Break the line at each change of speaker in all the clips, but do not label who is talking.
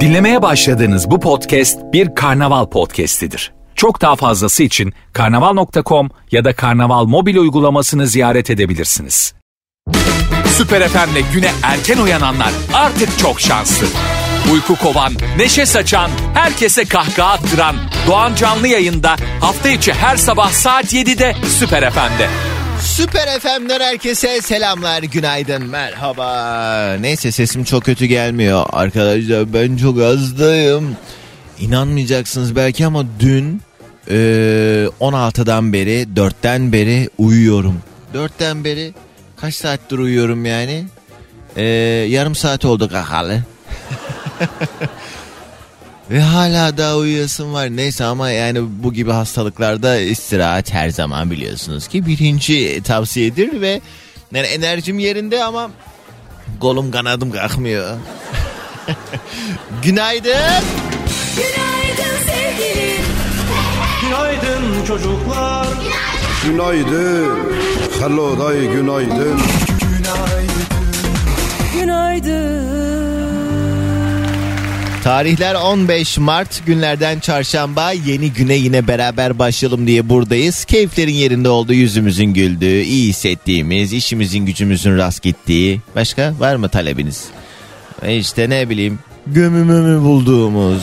Dinlemeye başladığınız bu podcast bir karnaval podcastidir. Çok daha fazlası için karnaval.com ya da karnaval mobil uygulamasını ziyaret edebilirsiniz. Süper FM'le güne erken uyananlar artık çok şanslı. Uyku kovan, neşe saçan, herkese kahkaha attıran Doğan Canlı yayında hafta içi her sabah saat 7'de Süper FM'de.
Süper FM'den herkese selamlar, günaydın, merhaba. Neyse sesim çok kötü gelmiyor. Arkadaşlar ben çok hastayım. İnanmayacaksınız belki ama dün e, 16'dan beri, 4'ten beri uyuyorum. 4'ten beri kaç saattir uyuyorum yani? E, yarım saat oldu kakalı. Ve hala daha uyuyasım var. Neyse ama yani bu gibi hastalıklarda istirahat her zaman biliyorsunuz ki birinci tavsiyedir ve yani enerjim yerinde ama kolum kanadım kalkmıyor. Günaydın.
Günaydın sevgilim.
Günaydın çocuklar.
Günaydın. Hello day günaydın.
Tarihler 15 Mart günlerden çarşamba yeni güne yine beraber başlayalım diye buradayız. Keyiflerin yerinde olduğu yüzümüzün güldüğü, iyi hissettiğimiz, işimizin gücümüzün rast gittiği. Başka var mı talebiniz? E işte ne bileyim gömümümü bulduğumuz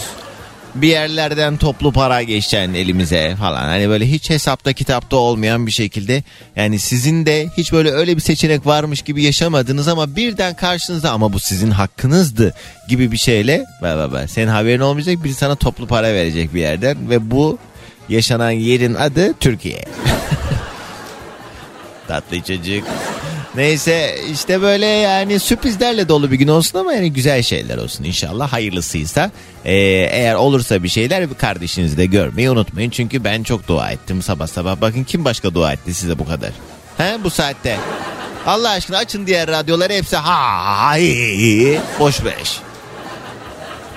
bir yerlerden toplu para geçen elimize falan. Hani böyle hiç hesapta kitapta olmayan bir şekilde yani sizin de hiç böyle öyle bir seçenek varmış gibi yaşamadınız ama birden karşınızda ama bu sizin hakkınızdı gibi bir şeyle bak bak bak senin haberin olmayacak biri sana toplu para verecek bir yerden ve bu yaşanan yerin adı Türkiye. Tatlı çocuk. Neyse işte böyle yani sürprizlerle dolu bir gün olsun ama yani güzel şeyler olsun inşallah hayırlısıysa. Ee, eğer olursa bir şeyler kardeşinizi de görmeyi unutmayın. Çünkü ben çok dua ettim sabah sabah. Bakın kim başka dua etti size bu kadar? He bu saatte. Allah aşkına açın diğer radyoları hepsi ha boş beş.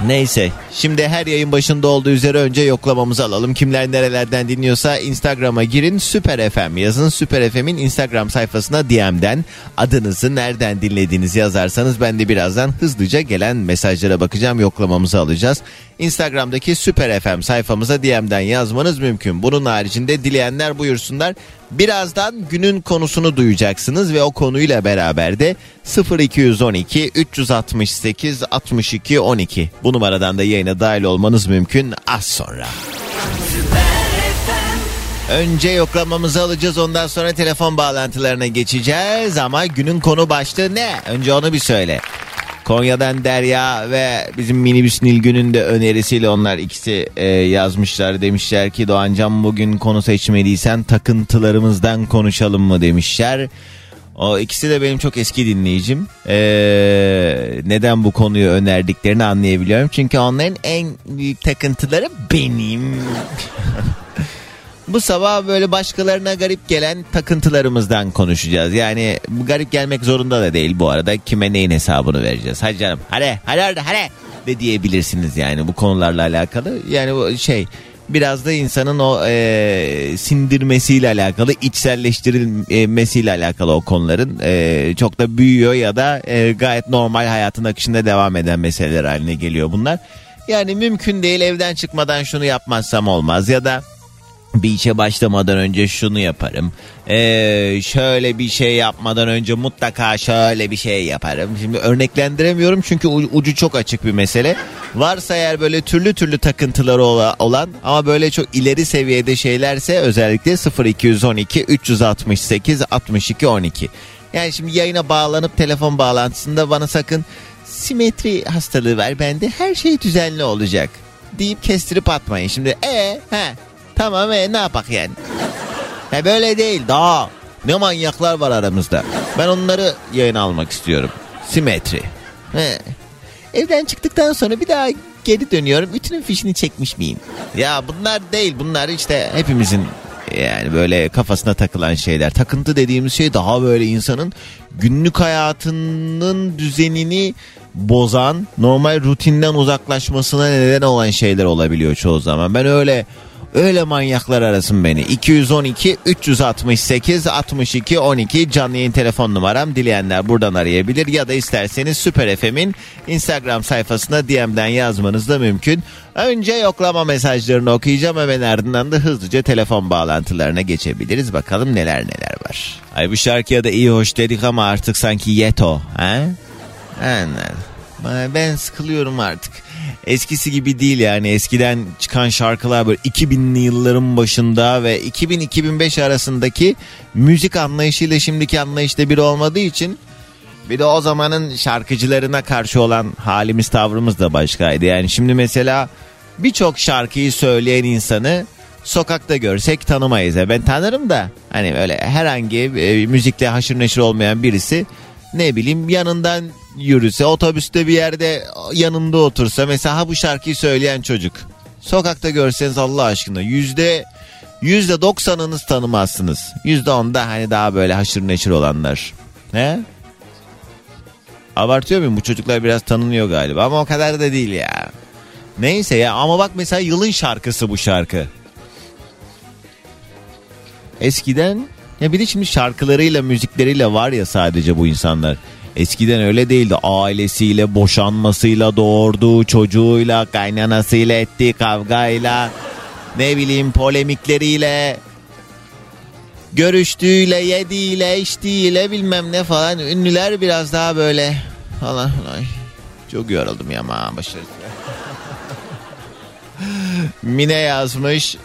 Neyse şimdi her yayın başında olduğu üzere önce yoklamamızı alalım. Kimler nerelerden dinliyorsa Instagram'a girin Süper FM yazın. Süper FM'in Instagram sayfasına DM'den adınızı nereden dinlediğinizi yazarsanız ben de birazdan hızlıca gelen mesajlara bakacağım yoklamamızı alacağız. Instagram'daki Süper FM sayfamıza DM'den yazmanız mümkün. Bunun haricinde dileyenler buyursunlar. Birazdan günün konusunu duyacaksınız ve o konuyla beraber de 0212 368 62 12 bu numaradan da yayına dahil olmanız mümkün az sonra. Önce yoklamamızı alacağız ondan sonra telefon bağlantılarına geçeceğiz ama günün konu başlığı ne? Önce onu bir söyle. Konya'dan Derya ve bizim minibüs Nilgün'ün de önerisiyle onlar ikisi e, yazmışlar. Demişler ki Doğancan bugün konu seçmeliysen takıntılarımızdan konuşalım mı demişler. O ikisi de benim çok eski dinleyicim. Ee, neden bu konuyu önerdiklerini anlayabiliyorum. Çünkü onların en büyük takıntıları benim. Bu sabah böyle başkalarına garip gelen takıntılarımızdan konuşacağız. Yani bu garip gelmek zorunda da değil bu arada. Kime neyin hesabını vereceğiz. Hadi canım hadi hadi hadi hadi de diyebilirsiniz yani bu konularla alakalı. Yani bu şey biraz da insanın o e, sindirmesiyle alakalı, içselleştirilmesiyle alakalı o konuların e, çok da büyüyor ya da e, gayet normal hayatın akışında devam eden meseleler haline geliyor bunlar. Yani mümkün değil evden çıkmadan şunu yapmazsam olmaz ya da bir işe başlamadan önce şunu yaparım. Ee, şöyle bir şey yapmadan önce mutlaka şöyle bir şey yaparım. Şimdi örneklendiremiyorum çünkü ucu çok açık bir mesele. Varsa eğer böyle türlü türlü takıntıları olan ama böyle çok ileri seviyede şeylerse özellikle 0212 368 62 12. Yani şimdi yayına bağlanıp telefon bağlantısında bana sakın simetri hastalığı var bende her şey düzenli olacak deyip kestirip atmayın. Şimdi e he Tamam e, ne yapak yani? He böyle değil daha. Ne manyaklar var aramızda. Ben onları yayına almak istiyorum. Simetri. He. Evden çıktıktan sonra bir daha geri dönüyorum. Ütünün fişini çekmiş miyim? Ya bunlar değil. Bunlar işte hepimizin yani böyle kafasına takılan şeyler. Takıntı dediğimiz şey daha böyle insanın günlük hayatının düzenini bozan, normal rutinden uzaklaşmasına neden olan şeyler olabiliyor çoğu zaman. Ben öyle Öyle manyaklar arasın beni. 212 368 62 12 canlı yayın telefon numaram. Dileyenler buradan arayabilir ya da isterseniz Süper FM'in Instagram sayfasına DM'den yazmanız da mümkün. Önce yoklama mesajlarını okuyacağım hemen ardından da hızlıca telefon bağlantılarına geçebiliriz. Bakalım neler neler var. Ay bu şarkıya da iyi hoş dedik ama artık sanki yeto. Anladım. Ben sıkılıyorum artık. Eskisi gibi değil yani eskiden çıkan şarkılar böyle 2000'li yılların başında ve 2000-2005 arasındaki müzik anlayışıyla şimdiki anlayışta bir olmadığı için bir de o zamanın şarkıcılarına karşı olan halimiz tavrımız da başkaydı. Yani şimdi mesela birçok şarkıyı söyleyen insanı sokakta görsek tanımayız. Ya Ben tanırım da hani öyle herhangi e, müzikle haşır neşir olmayan birisi ne bileyim yanından yürüse otobüste bir yerde yanında otursa mesela ha bu şarkıyı söyleyen çocuk sokakta görseniz Allah aşkına yüzde yüzde doksanınız tanımazsınız. Yüzde onda hani daha böyle haşır neşir olanlar. He? Abartıyor muyum? Bu çocuklar biraz tanınıyor galiba ama o kadar da değil ya. Neyse ya ama bak mesela yılın şarkısı bu şarkı. Eskiden ya bir de şimdi şarkılarıyla müzikleriyle var ya sadece bu insanlar. Eskiden öyle değildi. Ailesiyle, boşanmasıyla, doğurduğu çocuğuyla, kaynanasıyla ettiği kavgayla, ne bileyim polemikleriyle, görüştüğüyle, yediğiyle, içtiğiyle bilmem ne falan. Ünlüler biraz daha böyle falan. Ay, çok yoruldum ya ama başarılı. Mine yazmış.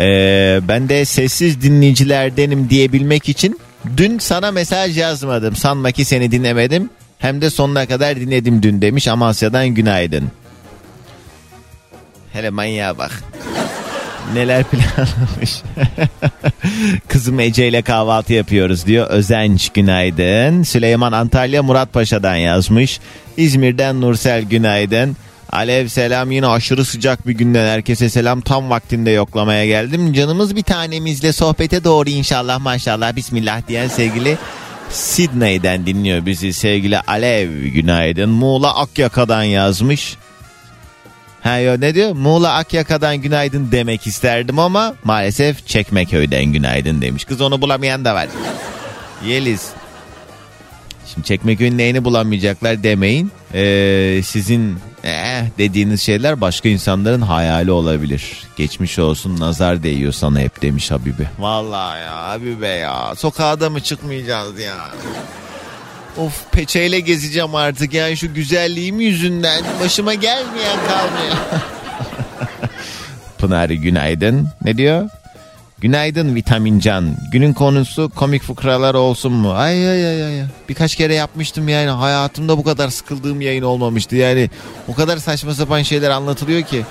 Ee, ben de sessiz dinleyicilerdenim diyebilmek için dün sana mesaj yazmadım. Sanma ki seni dinlemedim. Hem de sonuna kadar dinledim dün demiş Amasya'dan günaydın. Hele manyağa bak. Neler planlamış. Kızım Ece ile kahvaltı yapıyoruz diyor. Özenç günaydın. Süleyman Antalya Muratpaşa'dan yazmış. İzmir'den Nursel günaydın. Alev selam yine aşırı sıcak bir günden herkese selam tam vaktinde yoklamaya geldim. Canımız bir tanemizle sohbete doğru inşallah maşallah bismillah diyen sevgili Sydney'den dinliyor bizi sevgili Alev günaydın. Muğla Akyaka'dan yazmış. Ha yo ne diyor? Muğla Akyaka'dan günaydın demek isterdim ama maalesef Çekmeköy'den günaydın demiş. Kız onu bulamayan da var. Yeliz. Şimdi Çekmeköy'ün neyini bulamayacaklar demeyin. Ee, sizin eh dediğiniz şeyler başka insanların hayali olabilir. Geçmiş olsun nazar değiyor sana hep demiş Habibi. Vallahi ya Habibe ya sokağa da mı çıkmayacağız ya? Of peçeyle gezeceğim artık yani şu güzelliğim yüzünden başıma gelmeyen kalmıyor. Pınar günaydın. Ne diyor? Günaydın Vitamincan. Günün konusu komik fıkralar olsun mu? Ay ay ay ay. Birkaç kere yapmıştım yani. Hayatımda bu kadar sıkıldığım yayın olmamıştı. Yani o kadar saçma sapan şeyler anlatılıyor ki.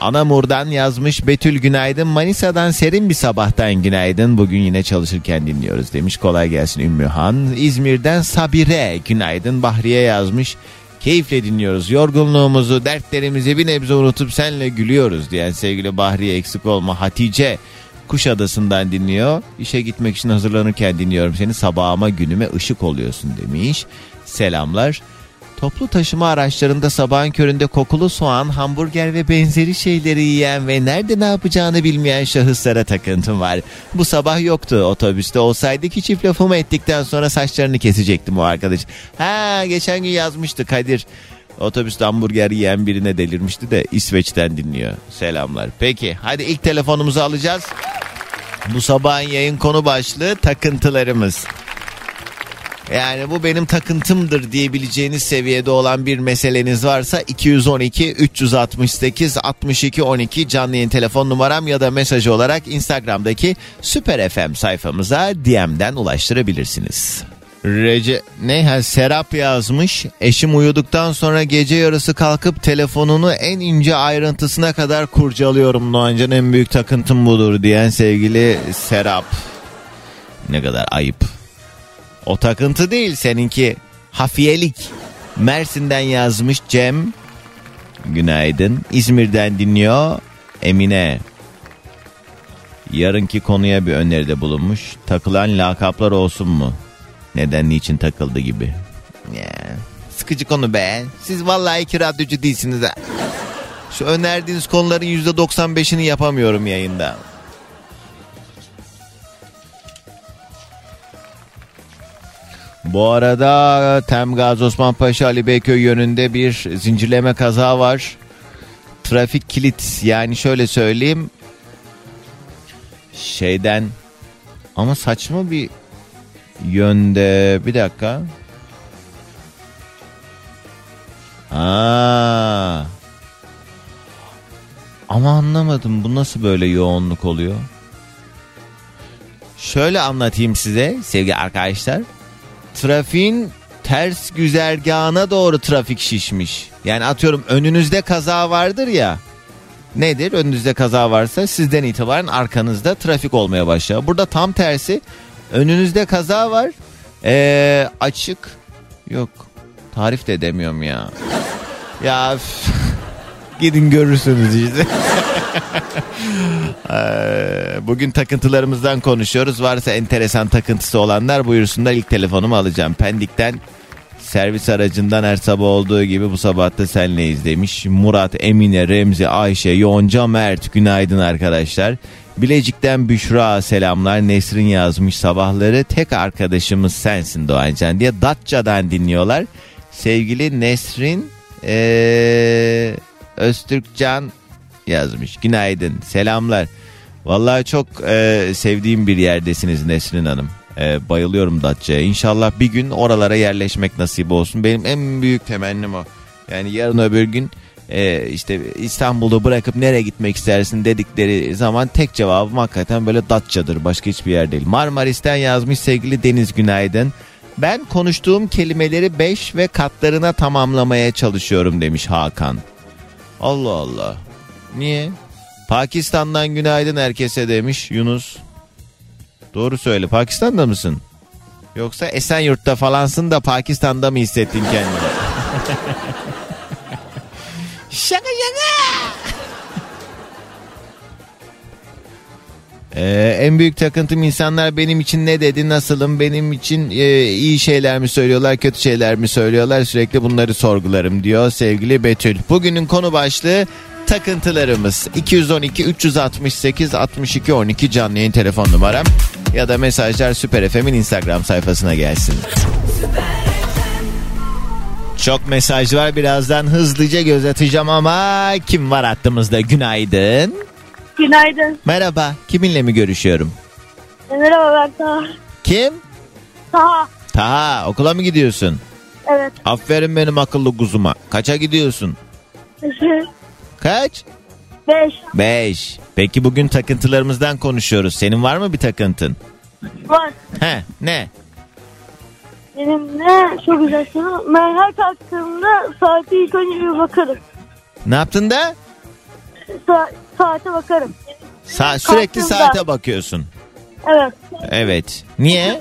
Anamur'dan yazmış Betül günaydın. Manisa'dan serin bir sabahtan günaydın. Bugün yine çalışırken dinliyoruz demiş. Kolay gelsin Ümmühan. İzmir'den Sabire günaydın. Bahriye yazmış. Keyifle dinliyoruz. Yorgunluğumuzu, dertlerimizi bir nebze unutup senle gülüyoruz diyen sevgili Bahriye eksik olma. Hatice Kuşadası'ndan dinliyor. İşe gitmek için hazırlanırken dinliyorum seni. Sabahıma günüme ışık oluyorsun demiş. Selamlar. Toplu taşıma araçlarında sabahın köründe kokulu soğan, hamburger ve benzeri şeyleri yiyen ve nerede ne yapacağını bilmeyen şahıslara takıntım var. Bu sabah yoktu otobüste olsaydı ki çift lafımı ettikten sonra saçlarını kesecektim o arkadaş. Ha geçen gün yazmıştı Kadir. Otobüste hamburger yiyen birine delirmişti de İsveç'ten dinliyor. Selamlar. Peki hadi ilk telefonumuzu alacağız. Bu sabahın yayın konu başlığı takıntılarımız. Yani bu benim takıntımdır diyebileceğiniz seviyede olan bir meseleniz varsa 212 368 62 12 canlı yayın telefon numaram ya da mesaj olarak Instagram'daki Süper FM sayfamıza DM'den ulaştırabilirsiniz. Rece ne ha Serap yazmış. Eşim uyuduktan sonra gece yarısı kalkıp telefonunu en ince ayrıntısına kadar kurcalıyorum. Doğancan en büyük takıntım budur diyen sevgili Serap. Ne kadar ayıp. O takıntı değil seninki hafiyelik. Mersin'den yazmış Cem. Günaydın. İzmir'den dinliyor Emine. Yarınki konuya bir öneride bulunmuş. Takılan lakaplar olsun mu? Neden niçin takıldı gibi. Ya, sıkıcı konu be. Siz vallahi iki radyocu değilsiniz ha. Şu önerdiğiniz konuların %95'ini yapamıyorum yayında. Bu arada Temgaz Osman Paşa Ali Beyköy yönünde bir zincirleme kaza var. Trafik kilit yani şöyle söyleyeyim. Şeyden ama saçma bir yönde bir dakika. Aa. Ama anlamadım bu nasıl böyle yoğunluk oluyor? Şöyle anlatayım size sevgili arkadaşlar. Trafiğin ters güzergahına doğru trafik şişmiş. Yani atıyorum önünüzde kaza vardır ya. Nedir? Önünüzde kaza varsa sizden itibaren arkanızda trafik olmaya başlar. Burada tam tersi. Önünüzde kaza var. Ee, açık. Yok. Tarif de edemiyorum ya. Ya üf. gidin görürsünüz işte. Ee, Bugün takıntılarımızdan konuşuyoruz. Varsa enteresan takıntısı olanlar buyursunlar. İlk telefonumu alacağım. Pendik'ten servis aracından her sabah olduğu gibi bu sabah da senleyiz demiş. Murat, Emine, Remzi, Ayşe, Yonca, Mert günaydın arkadaşlar. Bilecik'ten Büşra selamlar. Nesrin yazmış sabahları tek arkadaşımız sensin Doğancan diye Datça'dan dinliyorlar. Sevgili Nesrin ee, Öztürkcan yazmış. Günaydın, selamlar. Vallahi çok e, sevdiğim bir yerdesiniz Nesrin Hanım. E, bayılıyorum Datça'ya. İnşallah bir gün oralara yerleşmek nasip olsun. Benim en büyük temennim o. Yani yarın öbür gün e, işte İstanbul'u bırakıp nereye gitmek istersin dedikleri zaman tek cevabım hakikaten böyle Datça'dır. Başka hiçbir yer değil. Marmaris'ten yazmış sevgili Deniz Günaydın. Ben konuştuğum kelimeleri 5 ve katlarına tamamlamaya çalışıyorum demiş Hakan. Allah Allah. Niye? Pakistan'dan günaydın herkese demiş Yunus. Doğru söyle Pakistan'da mısın? Yoksa Esenyurt'ta falansın da Pakistan'da mı hissettin kendini? şaka şaka. Ee, en büyük takıntım insanlar benim için ne dedi nasılım benim için e, iyi şeyler mi söylüyorlar kötü şeyler mi söylüyorlar sürekli bunları sorgularım diyor sevgili Betül. Bugünün konu başlığı takıntılarımız 212 368 62 12 canlı yayın telefon numaram ya da mesajlar Süper FM'in Instagram sayfasına gelsin. Çok mesaj var birazdan hızlıca göz atacağım ama kim var hattımızda günaydın.
Günaydın.
Merhaba kiminle mi görüşüyorum?
Merhaba ben Taha.
Kim?
Taha.
Taha okula mı gidiyorsun?
Evet.
Aferin benim akıllı kuzuma. Kaça gidiyorsun? Kaç?
Beş.
Beş. Peki bugün takıntılarımızdan konuşuyoruz. Senin var mı bir takıntın?
Var.
He ne?
Benim ne çok güzel soru. Ben her kalktığımda saate ilk önce bir bakarım.
Ne yaptın da?
Sa- saate bakarım.
Sa- sürekli
Kalktığımda.
saate bakıyorsun.
Evet.
Evet. Niye?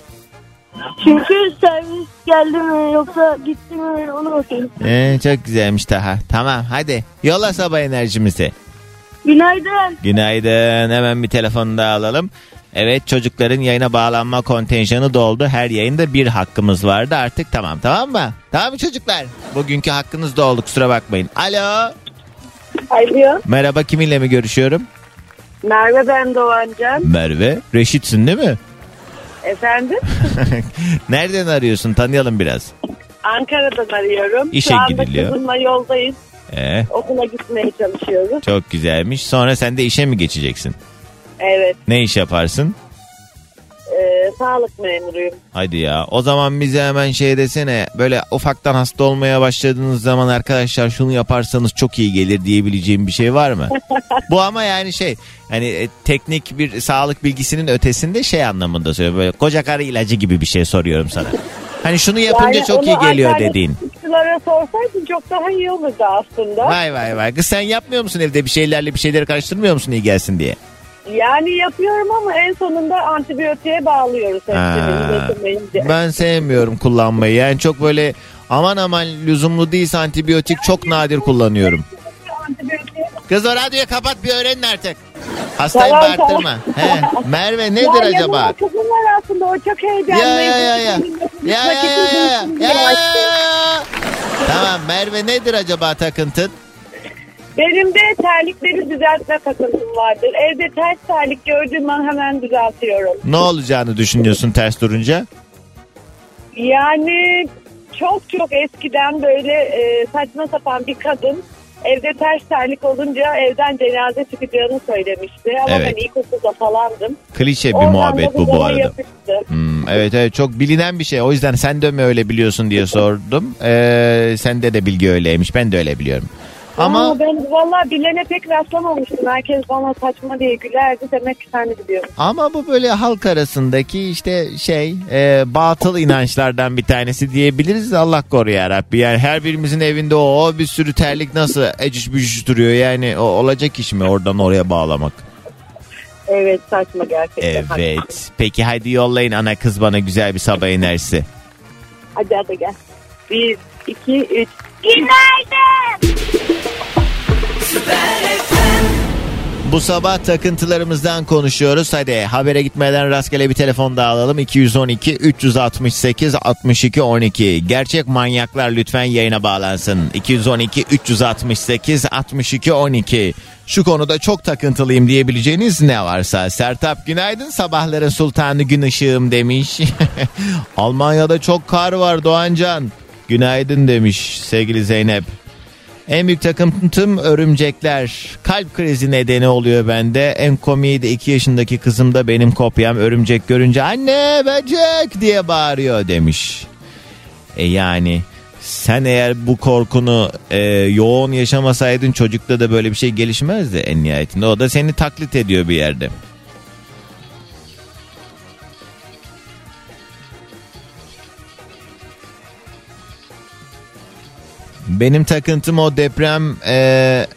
Çünkü servis geldi mi yoksa gitti mi onu bakıyorum.
Ee, çok güzelmiş Taha. Tamam hadi yolla sabah enerjimizi.
Günaydın.
Günaydın. Hemen bir telefonu da alalım. Evet çocukların yayına bağlanma kontenjanı doldu. Her yayında bir hakkımız vardı artık tamam tamam mı? Tamam mı çocuklar? Bugünkü hakkınız doldu kusura bakmayın. Alo.
Alo.
Merhaba kiminle mi görüşüyorum?
Merve ben Doğancan.
Merve. Reşitsin değil mi?
Efendim?
Nereden arıyorsun tanıyalım biraz.
Ankara'dan arıyorum.
İşe
Şu anda
gidiliyor.
kızımla yoldayız.
Ee,
Okula gitmeye çalışıyoruz.
çok güzelmiş. Sonra sen de işe mi geçeceksin?
Evet.
Ne iş yaparsın?
Ee, sağlık memuruyum.
Hadi ya. O zaman bize hemen şey desene. Böyle ufaktan hasta olmaya başladığınız zaman arkadaşlar şunu yaparsanız çok iyi gelir diyebileceğim bir şey var mı? Bu ama yani şey hani e, teknik bir sağlık bilgisinin ötesinde şey anlamında söylüyorum. Böyle koca karı ilacı gibi bir şey soruyorum sana. Hani şunu yapınca
Yani
çok
onu
iyi geliyor
alternatif
dediğin.
tıpçılara sorsaydın çok daha iyi olurdu aslında.
Vay vay vay. Kız sen yapmıyor musun evde bir şeylerle bir şeyleri karıştırmıyor musun iyi gelsin diye?
Yani yapıyorum ama en sonunda antibiyotiğe bağlıyoruz
Ha. Ben sevmiyorum kullanmayı. Yani çok böyle aman aman lüzumlu değilse antibiyotik çok nadir kullanıyorum. Kız o radyoyu kapat bir öğrenin artık. Hastayı
Tamam,
bağırtırma. He, Merve nedir
Ya
acaba?
kızım var aslında o çok heyecanlı.
Ya. Ya ya ya ya. Ya ya ya. Tamam Merve nedir acaba takıntın?
Benim de terlikleri düzeltme takıntım vardır. Evde ters terlik gördüğüm an hemen düzeltiyorum.
Ne olacağını düşünüyorsun ters durunca?
Yani çok çok eskiden böyle e, saçma sapan bir kadın evde ters terlik olunca evden cenaze çıkacağını söylemişti. Ama
Evet.
ben ilkokulda falandım.
Klişe bir
Oradan
muhabbet bu bu arada.
yapıştı.
Hmm, evet evet çok bilinen bir şey. O yüzden sen de mi öyle biliyorsun diye sordum. Ee, sende de bilgi öyleymiş. Ben de öyle biliyorum. Ama
Ama ben valla bilene pek rastlamamıştım. Herkes bana saçma diye gülerdi. Demek ki sen de biliyorsun.
ama bu böyle halk arasındaki işte şey e, batıl inançlardan bir tanesi diyebiliriz. Allah koru ya Rabbi. Yani her birimizin evinde o bir sürü terlik nasıl eciş bücüş duruyor. Yani o olacak iş mi oradan oraya bağlamak?
Evet saçma gerçekten.
Evet. Peki hadi yollayın ana kız bana güzel bir sabah enerjisi.
Hadi hadi gel. Bir, iki, üç. Günaydın.
Bu sabah takıntılarımızdan konuşuyoruz. Hadi habere gitmeden rastgele bir telefon daha alalım. 212 368 62 12. Gerçek manyaklar lütfen yayına bağlansın. 212 368 62 12. Şu konuda çok takıntılıyım diyebileceğiniz ne varsa. Sertap günaydın sabahların sultanı gün ışığım demiş. Almanya'da çok kar var Doğancan. Günaydın demiş sevgili Zeynep. En büyük takıntım örümcekler. Kalp krizi nedeni oluyor bende. En komiği de 2 yaşındaki kızım da benim kopyam örümcek görünce anne böcek diye bağırıyor demiş. E yani sen eğer bu korkunu e, yoğun yaşamasaydın çocukta da böyle bir şey gelişmezdi en nihayetinde. O da seni taklit ediyor bir yerde. Benim takıntım o deprem e,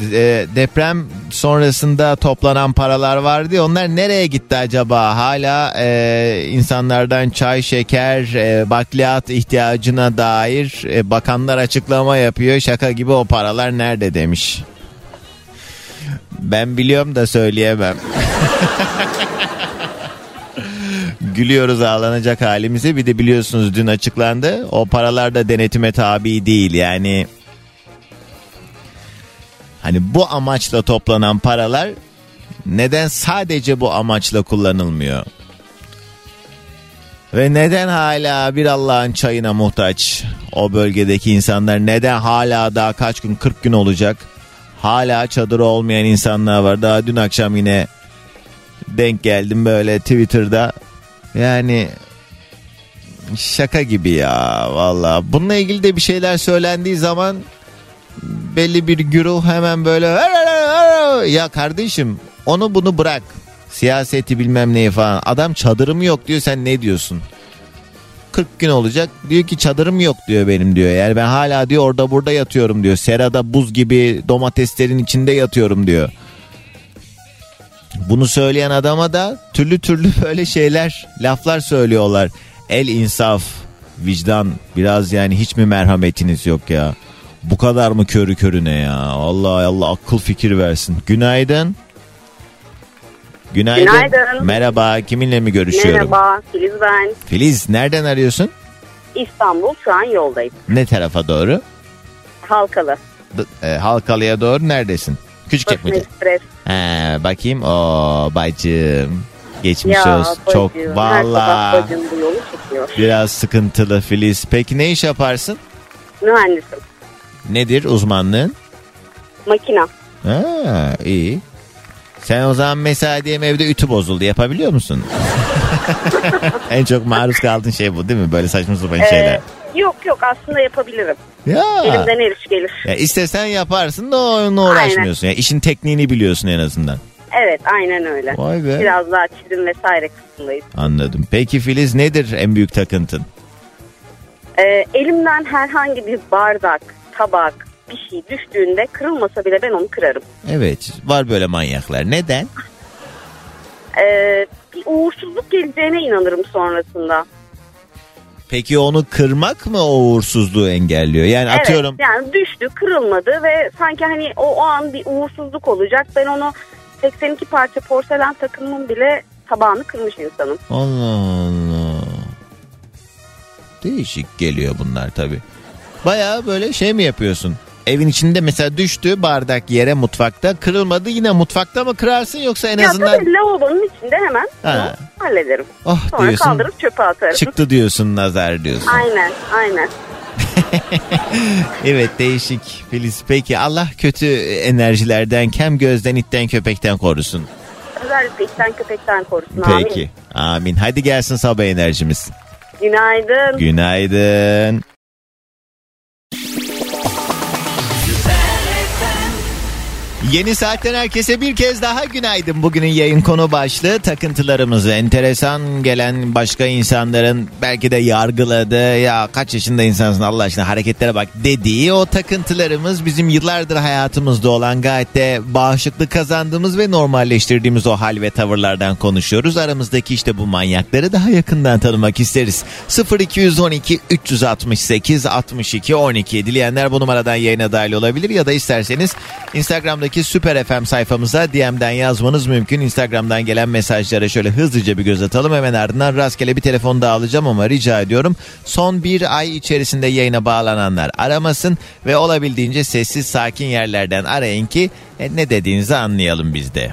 de- deprem sonrasında toplanan paralar vardı onlar nereye gitti acaba? Hala e, insanlardan çay, şeker, e, bakliyat ihtiyacına dair e, bakanlar açıklama yapıyor. Şaka gibi o paralar nerede demiş. Ben biliyorum da söyleyemem. Gülüyoruz ağlanacak halimize. Bir de biliyorsunuz dün açıklandı. O paralar da denetime tabi değil. Yani hani bu amaçla toplanan paralar neden sadece bu amaçla kullanılmıyor? Ve neden hala bir Allah'ın çayına muhtaç o bölgedeki insanlar? Neden hala daha kaç gün 40 gün olacak? Hala çadırı olmayan insanlar var. Daha dün akşam yine denk geldim böyle Twitter'da. Yani şaka gibi ya valla. Bununla ilgili de bir şeyler söylendiği zaman belli bir güruh hemen böyle ya kardeşim onu bunu bırak. Siyaseti bilmem neyi falan. Adam çadırım yok diyor sen ne diyorsun? 40 gün olacak. Diyor ki çadırım yok diyor benim diyor. Yani ben hala diyor orada burada yatıyorum diyor. Serada buz gibi domateslerin içinde yatıyorum diyor. Bunu söyleyen adama da türlü türlü böyle şeyler, laflar söylüyorlar. El insaf, vicdan, biraz yani hiç mi merhametiniz yok ya? Bu kadar mı körü körüne ya? Allah Allah akıl fikir versin. Günaydın. Günaydın.
Günaydın.
Merhaba, kiminle mi görüşüyorum?
Merhaba Filiz ben.
Filiz, nereden arıyorsun?
İstanbul şu an yoldayım.
Ne tarafa doğru?
Halkalı.
D- e, Halkalı'ya doğru neredesin?
Basın
Küçükçekmece.
Ekspres.
He, bakayım. O bacım. Geçmiş
Ya
olsun.
bacım.
Çok valla. Biraz sıkıntılı Filiz. Peki ne iş yaparsın?
Mühendisim.
Nedir uzmanlığın?
Makina.
Ha, iyi. Sen o zaman mesela diyelim evde ütü bozuldu yapabiliyor musun? en çok maruz kaldığın şey bu değil mi? Böyle saçma sapan şeyler.
Yok yok aslında yapabilirim.
Ya.
Elimden el iş gelir.
ya istesen yaparsın da onunla uğraşmıyorsun. Ya işin tekniğini biliyorsun en azından.
Evet aynen öyle.
Vay be.
Biraz daha çizim vesaire kısmındayız.
Anladım. Peki Filiz nedir en büyük takıntın?
Ee, elimden herhangi bir bardak, tabak, bir şey düştüğünde kırılmasa bile ben onu kırarım.
Evet var böyle manyaklar. Neden?
Ee, bir uğursuzluk geleceğine inanırım sonrasında.
Peki onu kırmak mı o uğursuzluğu engelliyor? Yani atıyorum
Evet yani düştü kırılmadı ve sanki hani o, o an bir uğursuzluk olacak. Ben onu 82 parça porselen takımın bile tabağını kırmış insanım.
Allah Allah. Değişik geliyor bunlar tabi. Baya böyle şey mi yapıyorsun? Evin içinde mesela düştü bardak yere mutfakta kırılmadı yine mutfakta mı kırarsın yoksa en
Ya
azından
tabii lavabonun içinde hemen
Ha.
hallederim.
oh
Sonra
diyorsun
kaldırıp çöpe atarım.
çıktı diyorsun nazar diyorsun.
Aynen aynen.
Evet değişik Filiz. Peki Allah kötü enerjilerden, kem gözden, itten, köpekten korusun.
Özellikle içten köpekten korusun. Amin.
Peki. Amin. Hadi gelsin sabah enerjimiz.
Günaydın.
Günaydın. Yeni saatten herkese bir kez daha günaydın. Bugünün yayın konu başlığı takıntılarımızı. Enteresan gelen başka insanların belki de yargıladığı ya kaç yaşında insansın Allah aşkına hareketlere bak dediği o takıntılarımız bizim yıllardır hayatımızda olan gayet de bağışıklık kazandığımız ve normalleştirdiğimiz o hal ve tavırlardan konuşuyoruz. Aramızdaki işte bu manyakları daha yakından tanımak isteriz. 0212 368 62 12 dileyenler bu numaradan yayına dahil olabilir ya da isterseniz Instagram'daki Süper FM sayfamıza DM'den yazmanız mümkün. Instagram'dan gelen mesajlara şöyle hızlıca bir göz atalım. Hemen ardından rastgele bir telefon daha alacağım ama rica ediyorum. Son bir ay içerisinde yayına bağlananlar aramasın ve olabildiğince sessiz sakin yerlerden arayın ki e, ne dediğinizi anlayalım biz de.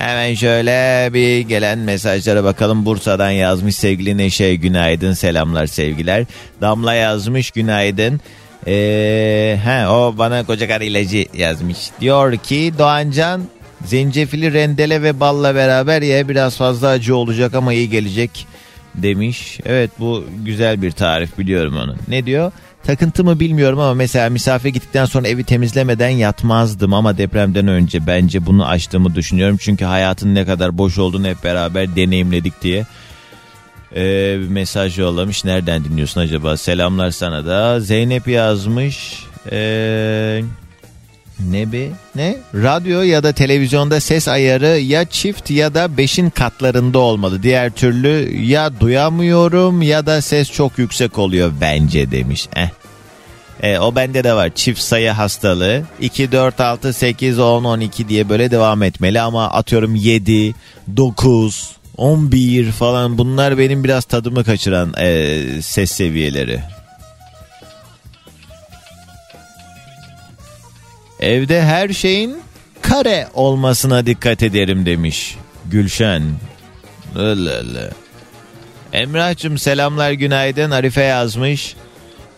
Hemen şöyle bir gelen mesajlara bakalım. Bursa'dan yazmış sevgili Neşe günaydın selamlar sevgiler. Damla yazmış günaydın. Ee, he, o bana koca karı ilacı yazmış. Diyor ki Doğancan zencefili rendele ve balla beraber ye biraz fazla acı olacak ama iyi gelecek demiş. Evet bu güzel bir tarif biliyorum onu. Ne diyor? Takıntı mı bilmiyorum ama mesela misafir gittikten sonra evi temizlemeden yatmazdım ama depremden önce bence bunu aştığımı düşünüyorum. Çünkü hayatın ne kadar boş olduğunu hep beraber deneyimledik diye bir mesaj yollamış. Nereden dinliyorsun acaba? Selamlar sana da. Zeynep yazmış. Ee, ne be? Ne? Radyo ya da televizyonda ses ayarı ya çift ya da beşin katlarında olmalı. Diğer türlü ya duyamıyorum ya da ses çok yüksek oluyor bence demiş. Eh. E, o bende de var. Çift sayı hastalığı. 2, 4, 6, 8, 10, 12 diye böyle devam etmeli ama atıyorum 7, 9, 11 falan bunlar benim biraz tadımı kaçıran e, ses seviyeleri. Evde her şeyin kare olmasına dikkat ederim demiş Gülşen. Öyle. Emrah'cığım selamlar günaydın Arife yazmış.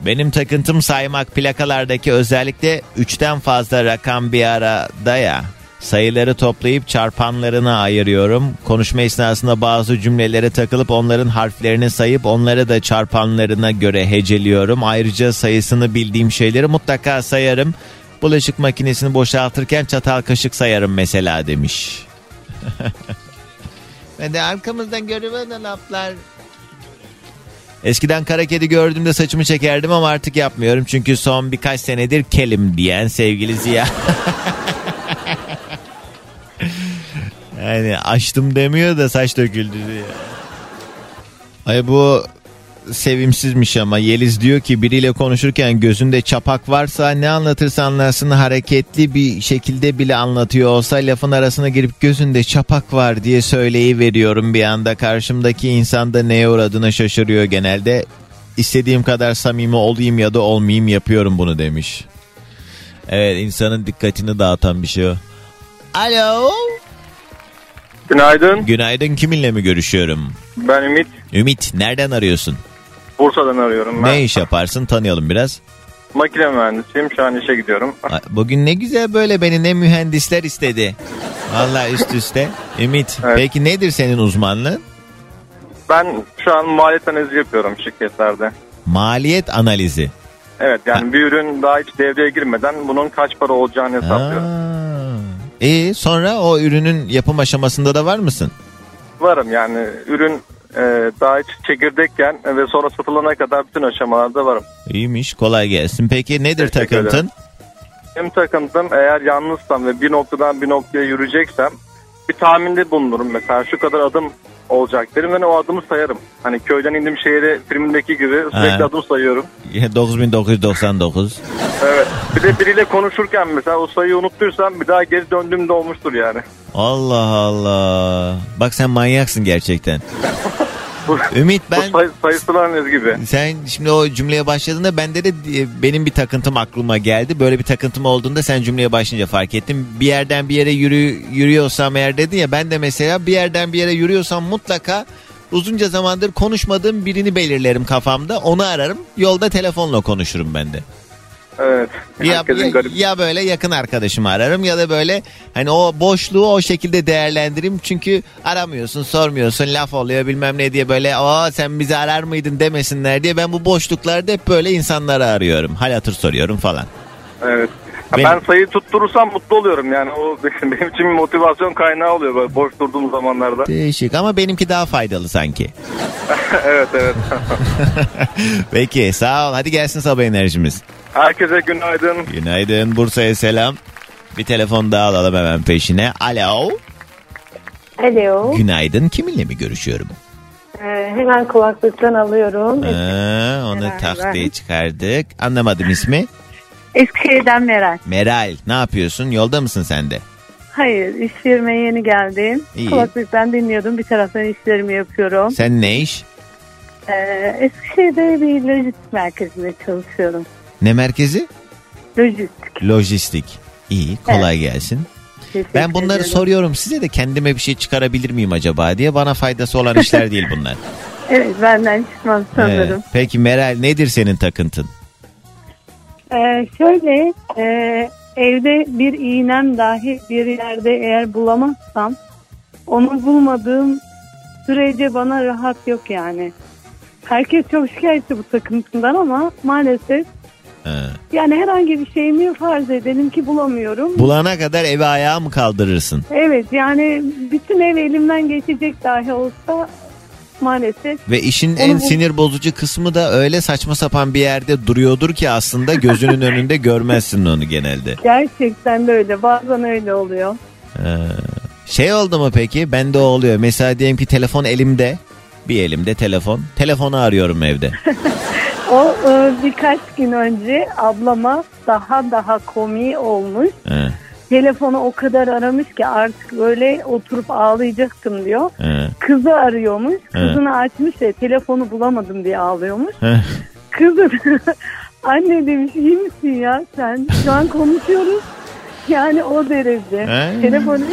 Benim takıntım saymak plakalardaki özellikle 3'ten fazla rakam bir arada ya. Sayıları toplayıp çarpanlarına ayırıyorum. Konuşma esnasında bazı cümlelere takılıp onların harflerini sayıp onları da çarpanlarına göre heceliyorum. Ayrıca sayısını bildiğim şeyleri mutlaka sayarım. Bulaşık makinesini boşaltırken çatal kaşık sayarım mesela demiş. Ve de arkamızdan görüven laflar. Eskiden kara kedi gördüğümde saçımı çekerdim ama artık yapmıyorum. Çünkü son birkaç senedir kelim diyen sevgili Ziya. yani açtım demiyor da saç döküldü diye. Ay bu sevimsizmiş ama Yeliz diyor ki biriyle konuşurken gözünde çapak varsa ne anlatırsa anlarsın hareketli bir şekilde bile anlatıyor olsa lafın arasına girip gözünde çapak var diye söyleyi veriyorum bir anda karşımdaki insan da neye uğradığına şaşırıyor genelde istediğim kadar samimi olayım ya da olmayayım yapıyorum bunu demiş. Evet insanın dikkatini dağıtan bir şey o. Alo.
Günaydın.
Günaydın kiminle mi görüşüyorum?
Ben Ümit.
Ümit nereden arıyorsun?
Bursa'dan arıyorum ben.
Ne iş yaparsın tanıyalım biraz.
Makine mühendisiyim. Şu an işe gidiyorum.
Bugün ne güzel böyle beni ne mühendisler istedi. Vallahi üst üste. Ümit
Evet.
peki nedir senin uzmanlığın?
Ben şu an maliyet analizi yapıyorum şirketlerde.
Maliyet analizi.
Evet yani bir ürün daha hiç devreye girmeden bunun kaç para olacağını hesaplıyorum.
Aa. İyi sonra o ürünün yapım aşamasında da var mısın?
Varım yani ürün e, daha hiç çekirdekken ve sonra satılana kadar bütün aşamalarda varım.
İyiymiş kolay gelsin. Peki nedir
Teşekkür
takıntın?
ederim. Benim takıntım eğer yalnızsam ve bir noktadan bir noktaya yürüyeceksem bir tahminde bulunurum. Mesela şu kadar adım olacak derim ve o adımı sayarım. Hani köyden indim şehre filmindeki gibi sürekli
Ha.
adım sayıyorum.
9999.
Evet. Bir de biriyle konuşurken mesela o sayıyı unuttuysam bir daha geri döndüğümde olmuştur yani.
Allah Allah. Bak sen manyaksın gerçekten.
Bu,
Ümit
bu
ben
sayısal analiz gibi.
sen şimdi o cümleye başladığında bende de e, benim bir takıntım aklıma geldi. Böyle bir takıntım olduğunda sen cümleye başlayınca fark ettim. Bir yerden bir yere yürü, yürüyorsam eğer dedin ya ben de mesela bir yerden bir yere yürüyorsam mutlaka uzunca zamandır konuşmadığım birini belirlerim kafamda. Onu ararım. Yolda telefonla konuşurum ben de.
Evet.
Ya, ya, ya böyle yakın arkadaşımı ararım ya da böyle hani o boşluğu o şekilde değerlendireyim. Çünkü aramıyorsun, sormuyorsun, laf oluyor bilmem ne diye böyle o sen bizi arar mıydın demesinler diye ben bu boşluklarda hep böyle insanları arıyorum. Hal hatır soruyorum falan.
Evet.
Benim-
Ben sayıyı tutturursam mutlu oluyorum yani o benim, benim için bir motivasyon kaynağı oluyor böyle boş durduğum zamanlarda.
Değişik ama benimki daha faydalı sanki.
evet evet.
Peki sağ ol hadi gelsin sabah enerjimiz.
Herkese günaydın.
Günaydın Bursa'ya selam. Bir telefon daha alalım hemen peşine. Alo.
Alo.
Günaydın kiminle mi görüşüyorum?
Ee, hemen kulaklıktan alıyorum.
Aa, onu
Meral
tahtaya
ben.
çıkardık. Anlamadım ismi.
Eskişehir'den Meral.
Meral ne yapıyorsun? Yolda mısın sen de?
Hayır iş yerime yeni geldim.
İyi.
Kulaklıktan dinliyordum. Bir taraftan işlerimi yapıyorum.
Sen ne iş?
Ee, Eskişehir'de bir lojistik merkezinde çalışıyorum.
Ne merkezi?
Lojistik.
Lojistik. İyi kolay gelsin.
Teşekkür
Ben bunları
ederim.
soruyorum size de kendime bir şey çıkarabilir miyim acaba diye. Bana faydası olan işler değil bunlar.
Evet benden çıkmaz sanırım.
Evet. Peki Meral nedir senin takıntın?
Ee, şöyle e, evde bir iğnem dahi bir yerde eğer bulamazsam onu bulmadığım sürece bana rahat yok yani. Herkes çok şikayetçi bu takıntımdan ama maalesef
Ha.
yani herhangi bir şeyimi farz edelim ki bulamıyorum.
Bulana kadar eve ayağı mı kaldırırsın?
evet yani bütün ev elimden geçecek dahi olsa maalesef
Ve işin
Onu
en
bul-
sinir bozucu kısmı da öyle saçma sapan bir yerde duruyordur ki aslında gözünün önünde görmezsin onu genelde.
gerçekten de öyle bazen öyle oluyor.
Ee, şey oldu mu peki? Bende oluyor. Mesela diyelim ki telefon elimde. Bir elimde telefon. Telefonu arıyorum evde.
O e, birkaç gün önce ablama daha daha komi olmuş.
He,
Telefonu o kadar aramış ki artık böyle oturup ağlayacaktım diyor.
he,
Kızı arıyormuş. Kızını açmış ve telefonu bulamadım diye ağlıyormuş.
he.
Kızı anne demiş iyi misin ya sen? Şu an konuşuyoruz. Yani o derece.
He.
Telefonu,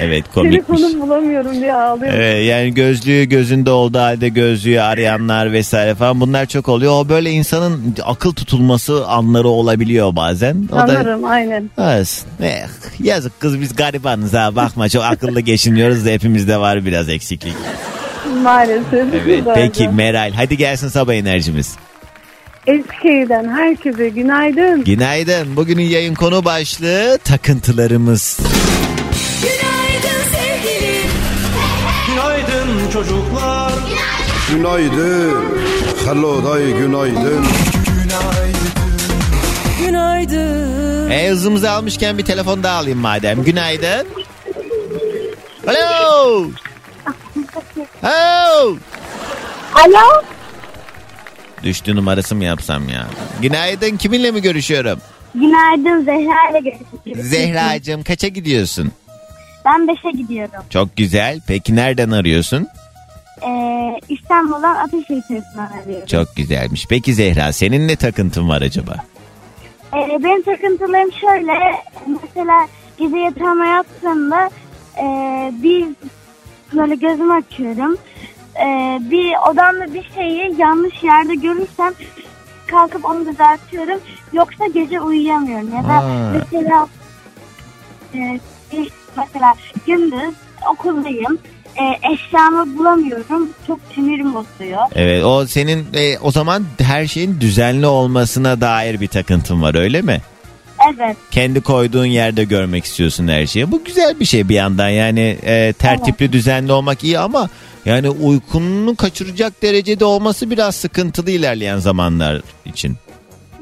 Evet komikmiş.
telefonu bulamıyorum diye ağlıyor.
Evet, yani gözlüğü gözünde olduğu halde gözlüğü arayanlar vesaire falan bunlar çok oluyor. O böyle insanın akıl tutulması anları olabiliyor bazen. O da
Sanırım aynen.
Olsun. Eh, yazık kız biz garibanız ha bakma çok akıllı geçiniyoruz da hepimizde var biraz eksiklik.
Maalesef.
Evet peki Meral hadi gelsin sabah enerjimiz.
Eskişehir'den herkese günaydın.
Günaydın bugünün yayın konu başlığı takıntılarımız.
Çocuklar.
Günaydın. Hello day günaydın.
Günaydın.
E hızımızı almışken bir telefon daha alayım madem. Günaydın. Alo. Alo.
Alo.
Düştü numarası mı yapsam ya? Günaydın kiminle mi görüşüyorum?
Günaydın Zehra ile görüşürüz.
Zehracığım kaça gidiyorsun?
Ben 5'e gidiyorum.
Çok güzel. Peki nereden arıyorsun?
Ee, İstanbul'dan Ateşehir tarafından arıyorum.
Çok güzelmiş. Peki Zehra senin ne takıntın var acaba?
Ee, benim takıntılarım şöyle. Mesela gece yatağıma yattığımda e, bir böyle gözümü açıyorum. Ee, bir odamda bir şeyi yanlış yerde görürsem kalkıp onu düzeltiyorum. Yoksa gece uyuyamıyorum. Ya da
Aa.
mesela e, bir- mesela gündüz okuldayım. E, eşyamı bulamıyorum. Çok sinirim bozuyor.
Evet o senin e, o zaman her şeyin düzenli olmasına dair bir takıntın var öyle mi?
Evet.
Kendi koyduğun yerde görmek istiyorsun her şeyi. Bu güzel bir şey bir yandan yani e, tertipli düzenli olmak iyi ama yani uykunu kaçıracak derecede olması biraz sıkıntılı ilerleyen zamanlar için.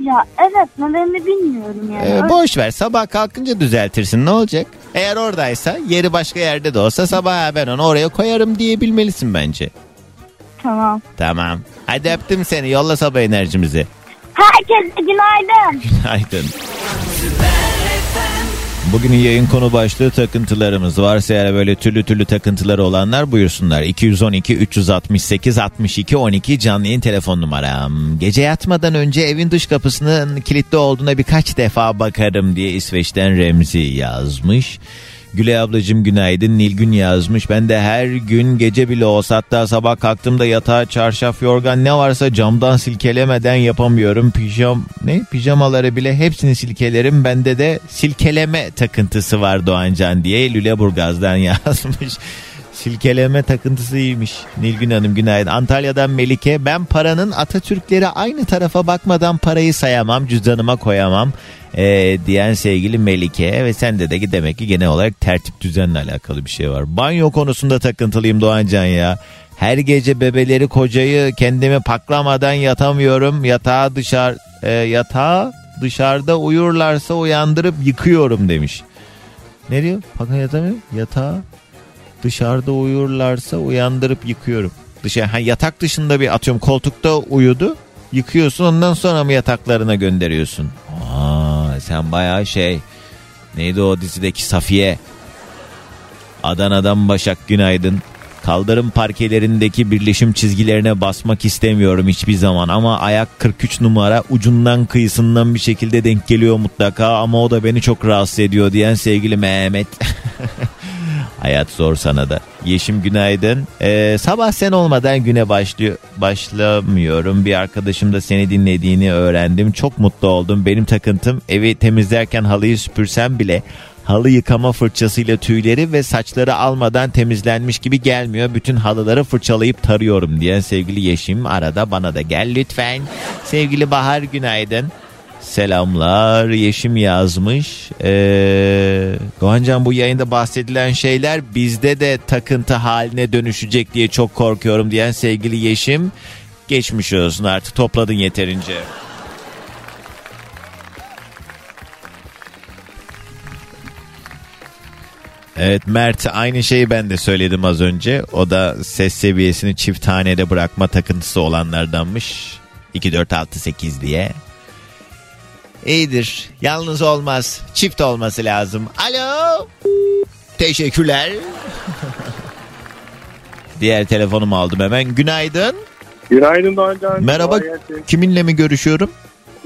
Ya evet nedenini bilmiyorum yani.
E, boş ver sabah kalkınca düzeltirsin ne olacak? Eğer oradaysa yeri başka yerde de olsa sabah "Ha, ben onu oraya koyarım diyebilmelisin bence.
Tamam.
Tamam. Hadi öptüm seni yolla sabah enerjimizi.
Herkese günaydın.
Günaydın. Bugünün yayın konu başlığı takıntılarımız. Varsa eğer böyle türlü türlü takıntıları olanlar buyursunlar. 212 368 62 12 canlı yayın telefon numaram. Gece yatmadan önce evin dış kapısının kilitli olduğuna birkaç defa bakarım diye İsveç'ten Remzi yazmış. Gülay ablacığım günaydın. Nilgün yazmış. Ben de her gün gece bile olsa hatta sabah kalktığımda yatağa çarşaf yorgan ne varsa camdan silkelemeden yapamıyorum. Pijam ne pijamaları bile hepsini silkelerim. Bende de silkeleme takıntısı var Doğancan diye Lüleburgaz'dan yazmış. Silkeleme takıntısı. Nilgün Hanım günaydın. Antalya'dan Melike. Ben paranın Atatürkleri aynı tarafa bakmadan parayı sayamam, cüzdanıma koyamam ee, diyen sevgili Melike. Ve sende de demek ki genel olarak tertip düzenle alakalı bir şey var. Banyo konusunda takıntılıyım Doğancan ya. Her gece bebeleri kocayı kendimi paklamadan yatamıyorum. Yatağa dışarı e, yatağa dışarıda uyurlarsa uyandırıp yıkıyorum demiş. Ne diyor? Pakla yatamıyorum. Yatağa dışarıda uyurlarsa uyandırıp yıkıyorum. Dışarı, ha, yatak dışında bir atıyorum koltukta uyudu. Yıkıyorsun ondan sonra mı yataklarına gönderiyorsun? Sen bayağı şey neydi o dizideki Safiye? Adana'dan Başak günaydın. Kaldırım parkelerindeki birleşim çizgilerine basmak istemiyorum hiçbir zaman ama ayak 43 numara ucundan kıyısından bir şekilde denk geliyor mutlaka ama o da beni çok rahatsız ediyor diyen sevgili Mehmet. Hayat zor sana da. Yeşim günaydın. Ee, sabah sen olmadan güne başlıyor, başlamıyorum. Bir arkadaşım da seni dinlediğini öğrendim. Çok mutlu oldum. Benim takıntım evi temizlerken halıyı süpürsem bile halı yıkama fırçasıyla tüyleri ve saçları almadan temizlenmiş gibi gelmiyor. Bütün halıları fırçalayıp tarıyorum diyen sevgili Yeşim arada bana da gel lütfen. Sevgili Bahar günaydın. Selamlar Yeşim yazmış. Ee, Doğancan bu yayında bahsedilen şeyler bizde de takıntı haline dönüşecek diye çok korkuyorum diyen sevgili Yeşim. Geçmiş olsun artık topladın yeterince. Evet Mert aynı şeyi ben de söyledim az önce. O da ses seviyesini çift hanede bırakma takıntısı olanlardanmış. 2 4 6 8 diye. İyidir. Yalnız olmaz. Çift olması lazım. Alo. Teşekkürler. Diğer telefonumu aldım hemen. Günaydın.
Günaydın Doğancan.
Merhaba. Kiminle mi görüşüyorum?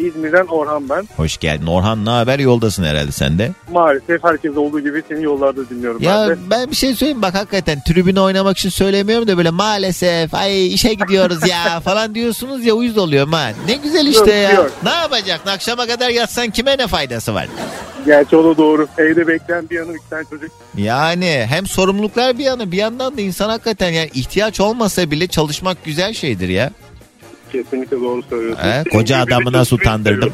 İzmir'den Orhan ben.
Hoş geldin. Orhan ne haber? Yoldasın herhalde sen de.
Maalesef herkes olduğu gibi seni yollarda dinliyorum
Ya
ben de.
ben bir şey söyleyeyim bak hakikaten tribüne oynamak için söylemiyorum da böyle maalesef ay işe gidiyoruz ya falan diyorsunuz ya uyuz oluyorum ha. Ne güzel işte
Yok,
ya.
yok.
Ne yapacaksın akşama kadar yatsan kime ne faydası var?
Gerçi o da doğru. Evde bekleyen bir yanı tane çocuk.
Yani hem sorumluluklar bir yana bir yandan da insan hakikaten yani ihtiyaç olmasa bile çalışmak güzel şeydir ya.
Kesinlikle doğru söylüyorsun.
He, koca adamı nasıl utandırdım.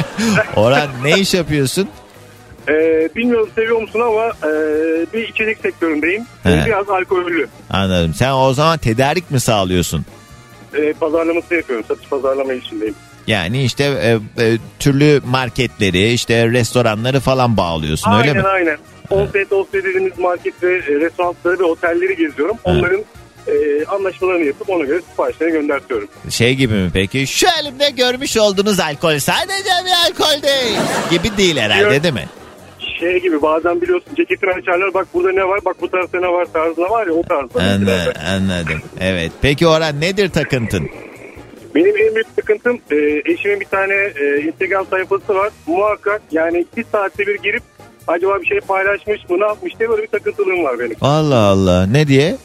Orhan ne iş yapıyorsun?
Ee, bilmiyorum seviyor musun ama e, bir içerik sektöründeyim.
He.
Biraz alkollü.
Anladım. Sen o zaman tedarik mi sağlıyorsun?
E, pazarlaması yapıyorum. Satış pazarlama işindeyim.
Yani işte e, e, türlü marketleri, işte restoranları falan bağlıyorsun öyle
aynen
mi?
aynen. Onset, offset dediğimiz market ve e, restoranları ve otelleri geziyorum. Onların e, anlaşmalarını yapıp ona göre siparişleri göndertiyorum.
Şey gibi mi peki? Şu elimde görmüş olduğunuz alkol sadece bir alkol değil gibi değil herhalde değil mi?
Şey gibi bazen biliyorsun ceketini açarlar bak burada ne var bak bu tarafta ne var tarzında var ya o tarzda.
Anla, anladım. Evet. Peki Orhan nedir takıntın?
Benim en büyük sıkıntım e, eşimin bir tane e, Instagram sayfası var. Muhakkak yani bir saatte bir girip acaba bir şey paylaşmış mı ne yapmış diye böyle bir takıntılığım var benim.
Allah Allah. Ne diye?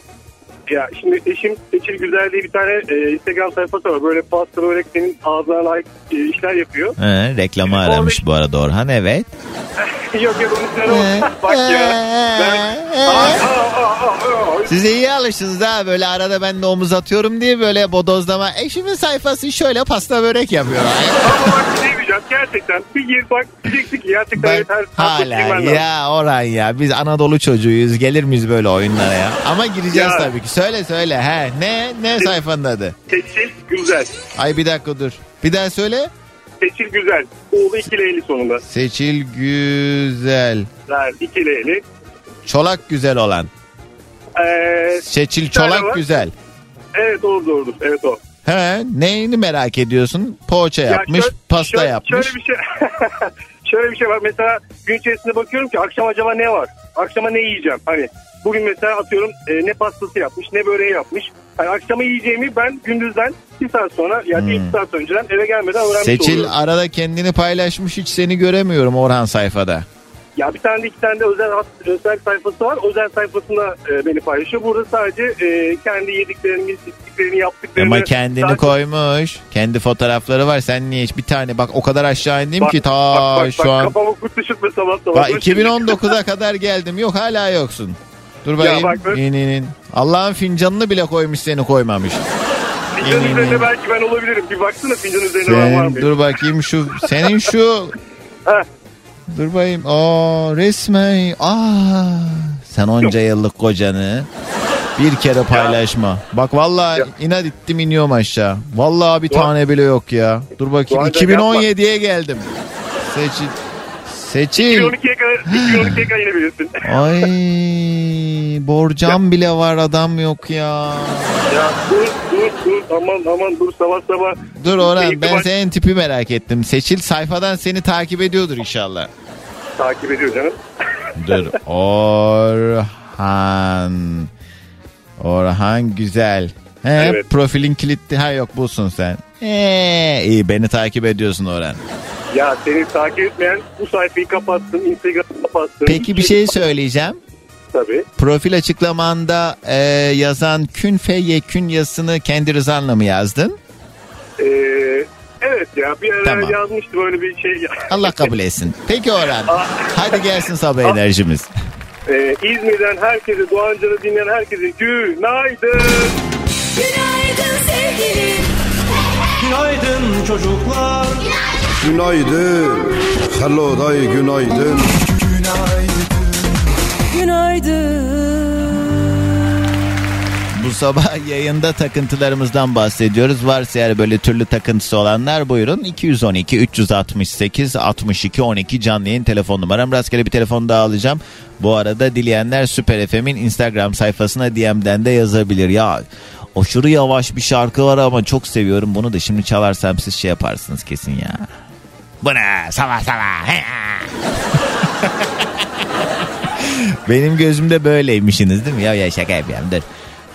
Ya şimdi eşim Seçil Güzel diye bir tane e, Instagram sayfası var. Böyle pasta börek senin ağzına layık e, işler yapıyor.
He, reklamı aramış bu arada Orhan evet.
yok yok onun üzerine
Ee,
bak- ya. Ben... Aa, aa, aa, aa.
Siz iyi alıştınız ha böyle arada ben de omuz atıyorum diye böyle bodozlama. Eşimin sayfası şöyle pasta börek yapıyor.
Ama bak diyeceğim gerçekten bir gir bak diyeceksin ki gerçekten
Ben
evet, her
hala ya Orhan ya biz Anadolu çocuğuyuz gelir miyiz böyle oyunlara ya? Ama gireceğiz
Ya.
tabii ki. Söyle söyle he ne ne sayfanın adı?
Seçil Güzel.
Ay bir dakika dur. Bir daha söyle.
Seçil Güzel. Oğlu iki L'li sonunda.
Seçil güzel.
Yani iki L'li.
Çolak güzel olan.
Ee,
Seçil çolak
var.
güzel.
evet doğru doğrudur. Evet o.
He neyini merak ediyorsun? Poğaça
Ya
yapmış,
şöyle-
pasta
şöyle-
yapmış.
Şöyle bir şey şöyle bir şey var. Mesela gün içerisinde bakıyorum ki akşam acaba ne var? Akşama ne yiyeceğim? Hani bugün mesela atıyorum e, ne pastası yapmış ne böreği yapmış. Hani akşama yiyeceğimi ben gündüzden bir saat sonra yani
Hmm.
bir saat önceden eve gelmeden öğrenmiş
Seçil
oluyorum.
arada kendini paylaşmış hiç seni göremiyorum Orhan sayfada.
Ya bir tane de iki tane de özel özel sayfası var. Özel sayfasında e, beni paylaşıyor. Burada sadece e, kendi yediklerini, içtiklerini, yaptıklarını.
Ama kendini
Sadece-
koymuş. Kendi fotoğrafları var. Sen niye hiç bir tane bak o kadar aşağı indim
Bak,
ki ta
bak, bak,
şu
bak,
an.
Kafama kurt düşürtme sabah sabah.
Bak
Dur şimdi.
2019'a kadar geldim. Yok hala yoksun. Dur bakayım.
bak, dur.
İn, in, in. Allah'ın fincanını bile koymuş seni koymamış.
Fincanın
İn, in, in.
üzerinde belki ben olabilirim. Bir baksana fincanın üzerinde ben var mı?
dur bakayım şu senin şu
Heh.
Dur bakayım. Aa resmen. Aa sen onca yıllık kocanı bir kere paylaşma. Bak vallahi inat ettim iniyorum aşağı. Vallahi bir
Doğan-
tane bile yok ya. Dur bakayım
Doğancığım
2017'ye geldim. Seçil. Seçil.
2012'ye kadar, 2012'ye kadar inebilirsin.
Ay borcam bile var adam yok ya.
ya dur dur dur aman aman dur sabah sabah.
Dur Orhan ben senin tipi merak ettim. Seçil sayfadan seni takip ediyordur inşallah.
Takip ediyor canım.
Dur. Orhan. Orhan güzel. He,
Evet.
Profilin kilitli. Ha yok bulsun sen. Ee, iyi beni takip ediyorsun Orhan.
Ya seni takip etmeyen bu sayfayı kapatsın, Instagram'ı kapatsın.
Peki bir şey söyleyeceğim.
Tabii.
Profil açıklamanda e, yazan kün fe yekün yazısını kendi rızanla mı yazdın?
Ee, evet ya bir ara
Tamam.
yazmıştı böyle bir şey.
Allah kabul etsin. Peki Orhan. Hadi gelsin sabah enerjimiz.
Ee, İzmir'den herkese, Doğancan'ı dinleyen herkese günaydın.
Günaydın sevgilim.
Günaydın çocuklar.
Günaydın. Hello day günaydın.
Günaydın.
Bu sabah yayında takıntılarımızdan bahsediyoruz. Varsa eğer böyle türlü takıntısı olanlar buyurun. 212 368 62 12 canlı yayın telefon numaram. Rastgele bir telefon daha alacağım. Bu arada dileyenler Süper FM'in Instagram sayfasına DM'den de yazabilir. Ya aşırı yavaş bir şarkı var ama çok seviyorum bunu da şimdi çalarsam siz şey yaparsınız kesin ya. Bu ne? Sabah sabah. Benim gözümde böyleymişsiniz değil mi? Ya ya şaka yapıyorum dur.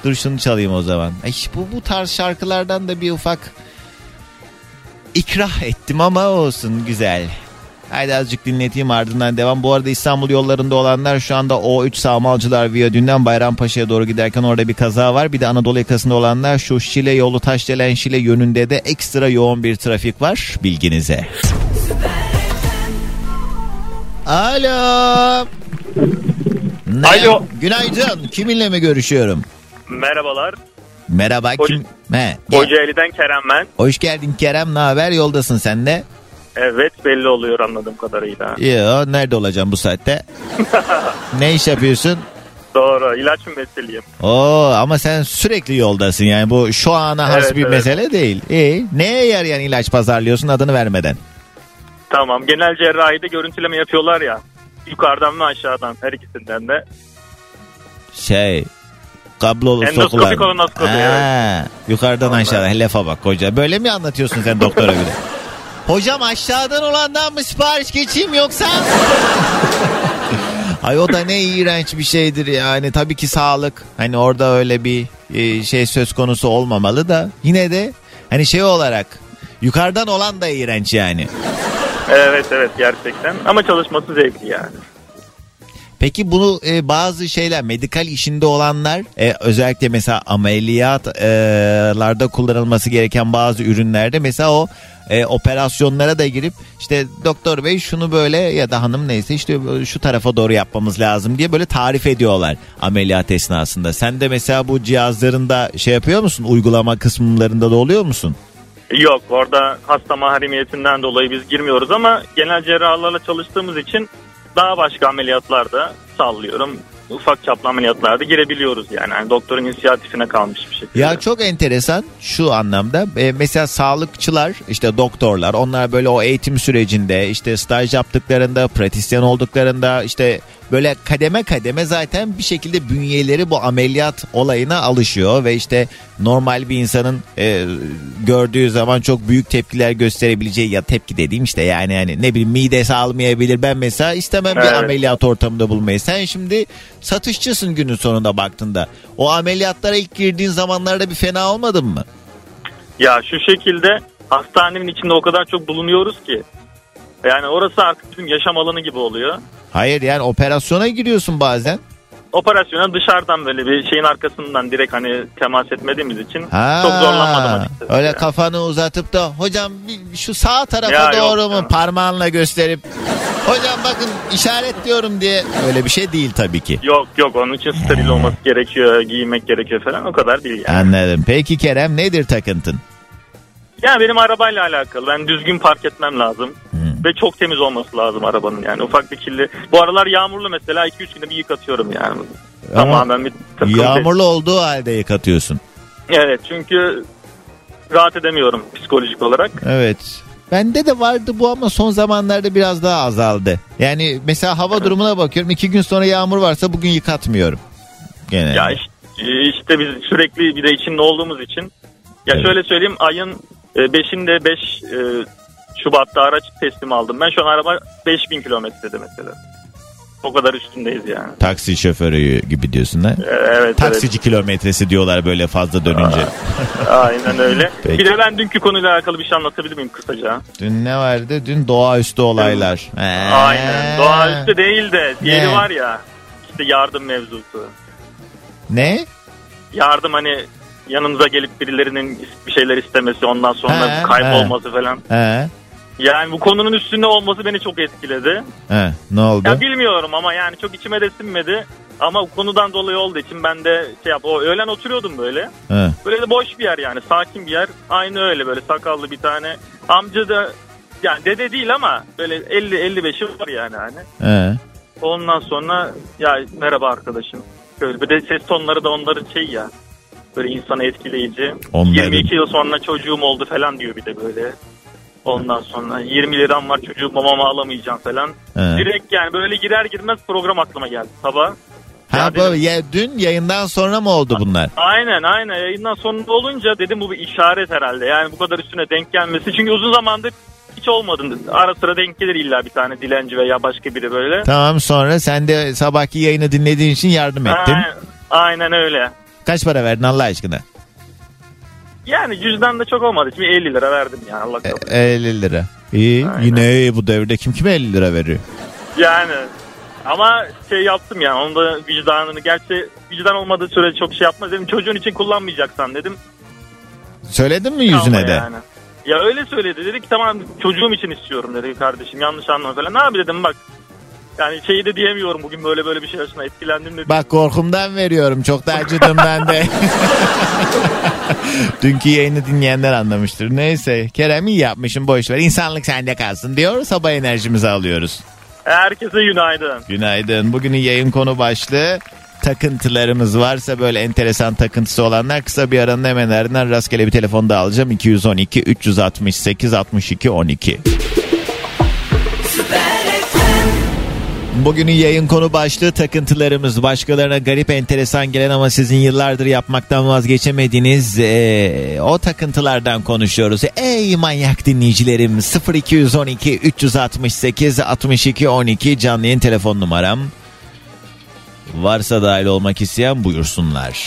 Dur şunu çalayım o zaman. Ay, bu, bu tarz şarkılardan da bir ufak ikrah ettim ama olsun güzel. Haydi azıcık dinleteyim ardından devam. Bu arada İstanbul yollarında olanlar şu anda O3 Sağmalcılar Viyadüğü'nden Bayrampaşa'ya doğru giderken orada bir kaza var. Bir de Anadolu yakasında olanlar şu Şile yolu Taşdelen Şile yönünde de ekstra yoğun bir trafik var bilginize. Alo. Ne?
Alo.
Günaydın. Kiminle mi görüşüyorum?
Merhabalar.
Merhaba
Hoş-
kim? He.
Kocaeli'den Kerem ben.
Hoş geldin Kerem. Ne haber? Yoldasın sen de.
Evet belli oluyor anladığım kadarıyla.
Yo, nerede olacağım bu saatte? ne iş yapıyorsun?
Doğru ilaç müessiliyim.
Oo ama sen sürekli yoldasın yani bu şu ana has
Evet,
bir
evet.
mesele değil. İyi. Neye yarayan ilaç pazarlıyorsun adını vermeden?
Tamam genel cerrahide görüntüleme yapıyorlar ya. Yukarıdan ve aşağıdan her ikisinden de.
Şey kablolu sokular.
kolonoskopi,
Ha, Yukarıdan aşağıdan helefe bak koca. Böyle mi anlatıyorsun sen doktora göre? Hocam aşağıdan olandan mı sipariş geçeyim yoksa? Ay o da ne iğrenç bir şeydir yani. Tabii ki sağlık. Hani orada öyle bir e, şey söz konusu olmamalı da yine de hani şey olarak yukarıdan olan da iğrenç yani.
Evet evet gerçekten ama çalışması zevkli yani.
Peki bunu e, bazı şeyler medikal işinde olanlar e, özellikle mesela ameliyatlarda kullanılması gereken bazı ürünlerde mesela o e, operasyonlara da girip işte doktor bey şunu böyle ya da hanım neyse işte şu tarafa doğru yapmamız lazım diye böyle tarif ediyorlar ameliyat esnasında. Sen de mesela bu cihazlarında şey yapıyor musun? Uygulama kısımlarında da oluyor musun?
Yok orada hasta mahremiyetinden dolayı biz girmiyoruz ama genel cerrahlarla çalıştığımız için daha başka ameliyatlarda sallıyorum. Ufak çaplı ameliyatlarda girebiliyoruz yani. yani doktorun inisiyatifine kalmış bir şekilde.
Ya çok enteresan şu anlamda e, mesela sağlıkçılar işte doktorlar onlar böyle o eğitim sürecinde işte staj yaptıklarında pratisyen olduklarında işte böyle kademe kademe zaten bir şekilde bünyeleri bu ameliyat olayına alışıyor ve işte normal bir insanın e, gördüğü zaman çok büyük tepkiler gösterebileceği ya tepki dediğim işte yani yani ne bileyim midesi almayabilir ben mesela istemem bir
Evet.
ameliyat ortamında bulmayı. Sen şimdi satışçısın günün sonunda baktığında. O ameliyatlara ilk girdiğin zamanlarda bir fena olmadın mı?
Ya şu şekilde hastanenin içinde o kadar çok bulunuyoruz ki. Yani orası artık bizim yaşam alanı gibi oluyor.
Hayır yani operasyona giriyorsun bazen.
Operasyona dışarıdan böyle bir şeyin arkasından direkt hani temas etmediğimiz için
Ha,
çok zorlanmadım açıkçası.
Öyle kafanı uzatıp da hocam şu sağ tarafa
Ya yok
doğru mu
canım.
parmağınla gösterip hocam bakın işaret diyorum diye öyle bir şey değil tabii ki.
Yok yok onun için steril olması gerekiyor, giymek gerekiyor falan o kadar değil yani.
Anladım. Peki Kerem nedir takıntın?
Yani benim arabayla alakalı. Ben düzgün park etmem lazım. Ve çok temiz olması lazım arabanın yani. Ufak bir kirli. Bu aralar yağmurlu mesela 2-3 günde bir yıkatıyorum yani. Tamamen bir
Yağmurlu olduğu halde yıkatıyorsun.
Evet çünkü rahat edemiyorum psikolojik olarak.
Evet. Bende de vardı bu ama son zamanlarda biraz daha azaldı. Yani mesela hava durumuna bakıyorum. iki gün sonra yağmur varsa bugün yıkatmıyorum. Gene.
Ya işte, işte biz sürekli bir de içinde olduğumuz için. Ya şöyle söyleyeyim ayın 5'inde 5 Şubat'ta araç teslim aldım. Ben şu an araba 5000 kilometrede mesela. O kadar üstündeyiz yani.
Taksi şoförü gibi diyorsun ha?
Ee, Evet
Taksici kilometresi diyorlar böyle fazla dönünce.
evet. Aynen öyle.
Peki.
Bir de ben dünkü konuyla alakalı bir şey anlatabilir miyim kısaca?
Dün ne vardı? Dün doğaüstü olaylar. Ee,
Aynen. Doğaüstü değil de diğeri var ya. İşte yardım mevzusu.
Ne?
Yardım hani yanınıza gelip birilerinin bir şeyler istemesi ondan sonra
He,
kaybolması falan.
He.
Yani bu konunun üstünde olması beni çok etkiledi.
He. Ne oldu?
Ya bilmiyorum ama yani çok içime de sinmedi. Ama bu konudan dolayı olduğu için ben de şey yap. O öğlen oturuyordum böyle.
He.
Böyle de boş bir yer yani sakin bir yer. Aynı öyle böyle sakallı bir tane amca da yani dede değil ama böyle 50 55'i var yani hani.
He.
Ondan sonra ya merhaba arkadaşım. Böyle bir de ses tonları da onların şey ya. Böyle insanı etkileyici.
Onların-
22 yıl sonra çocuğum oldu falan diyor bir de böyle. Ondan sonra 20 liram var çocuğu mamama alamayacağım falan.
He.
Direkt yani böyle girer girmez program aklıma geldi sabah.
Ha bu ya dün yayından sonra mı oldu bunlar?
Aynen aynen yayından sonunda olunca dedim bu bir işaret herhalde. Yani bu kadar üstüne denk gelmesi. Çünkü uzun zamandır hiç olmadı. Ara sıra denk gelir illa bir tane dilenci veya başka biri böyle.
Tamam sonra sen de sabahki yayını dinlediğin için yardım ettin.
Aynen, aynen öyle.
Kaç para verdin Allah aşkına?
Yani cüzdan da çok olmadı. Şimdi 50 lira verdim yani Allah kabul.
50 lira. İyi yine iyi bu devirde kim kime 50 lira veriyor?
Yani ama şey yaptım yani onu da vicdanını gerçi vicdan olmadığı sürece çok şey yapmaz dedim çocuğun için kullanmayacaksan dedim.
Söyledin mi yüzüne
Kalma
de?
Yani. Ya öyle söyledi dedi ki tamam çocuğum için istiyorum dedi kardeşim yanlış anlama falan. Ne abi dedim bak yani şeyi de diyemiyorum bugün böyle böyle bir şey yaşına etkilendim de.
Bak korkumdan veriyorum. Çok da acıdım ben de. Dünkü yayını dinleyenler anlamıştır. Neyse Kerem iyi yapmışım boş ver. İnsanlık sende kalsın diyor. Sabah enerjimizi alıyoruz.
Herkese günaydın.
Günaydın. Bugünün yayın konu başlığı takıntılarımız varsa böyle enteresan takıntısı olanlar kısa bir aranın hemen ardından rastgele bir telefon da alacağım. 212 368 62 12. Bugünün yayın konu başlığı takıntılarımız. Başkalarına garip enteresan gelen ama sizin yıllardır yapmaktan vazgeçemediğiniz eee, o takıntılardan konuşuyoruz. Ey manyak dinleyicilerim 0212 368 62 12 canlı yayın telefon numaram. Varsa dahil olmak isteyen buyursunlar.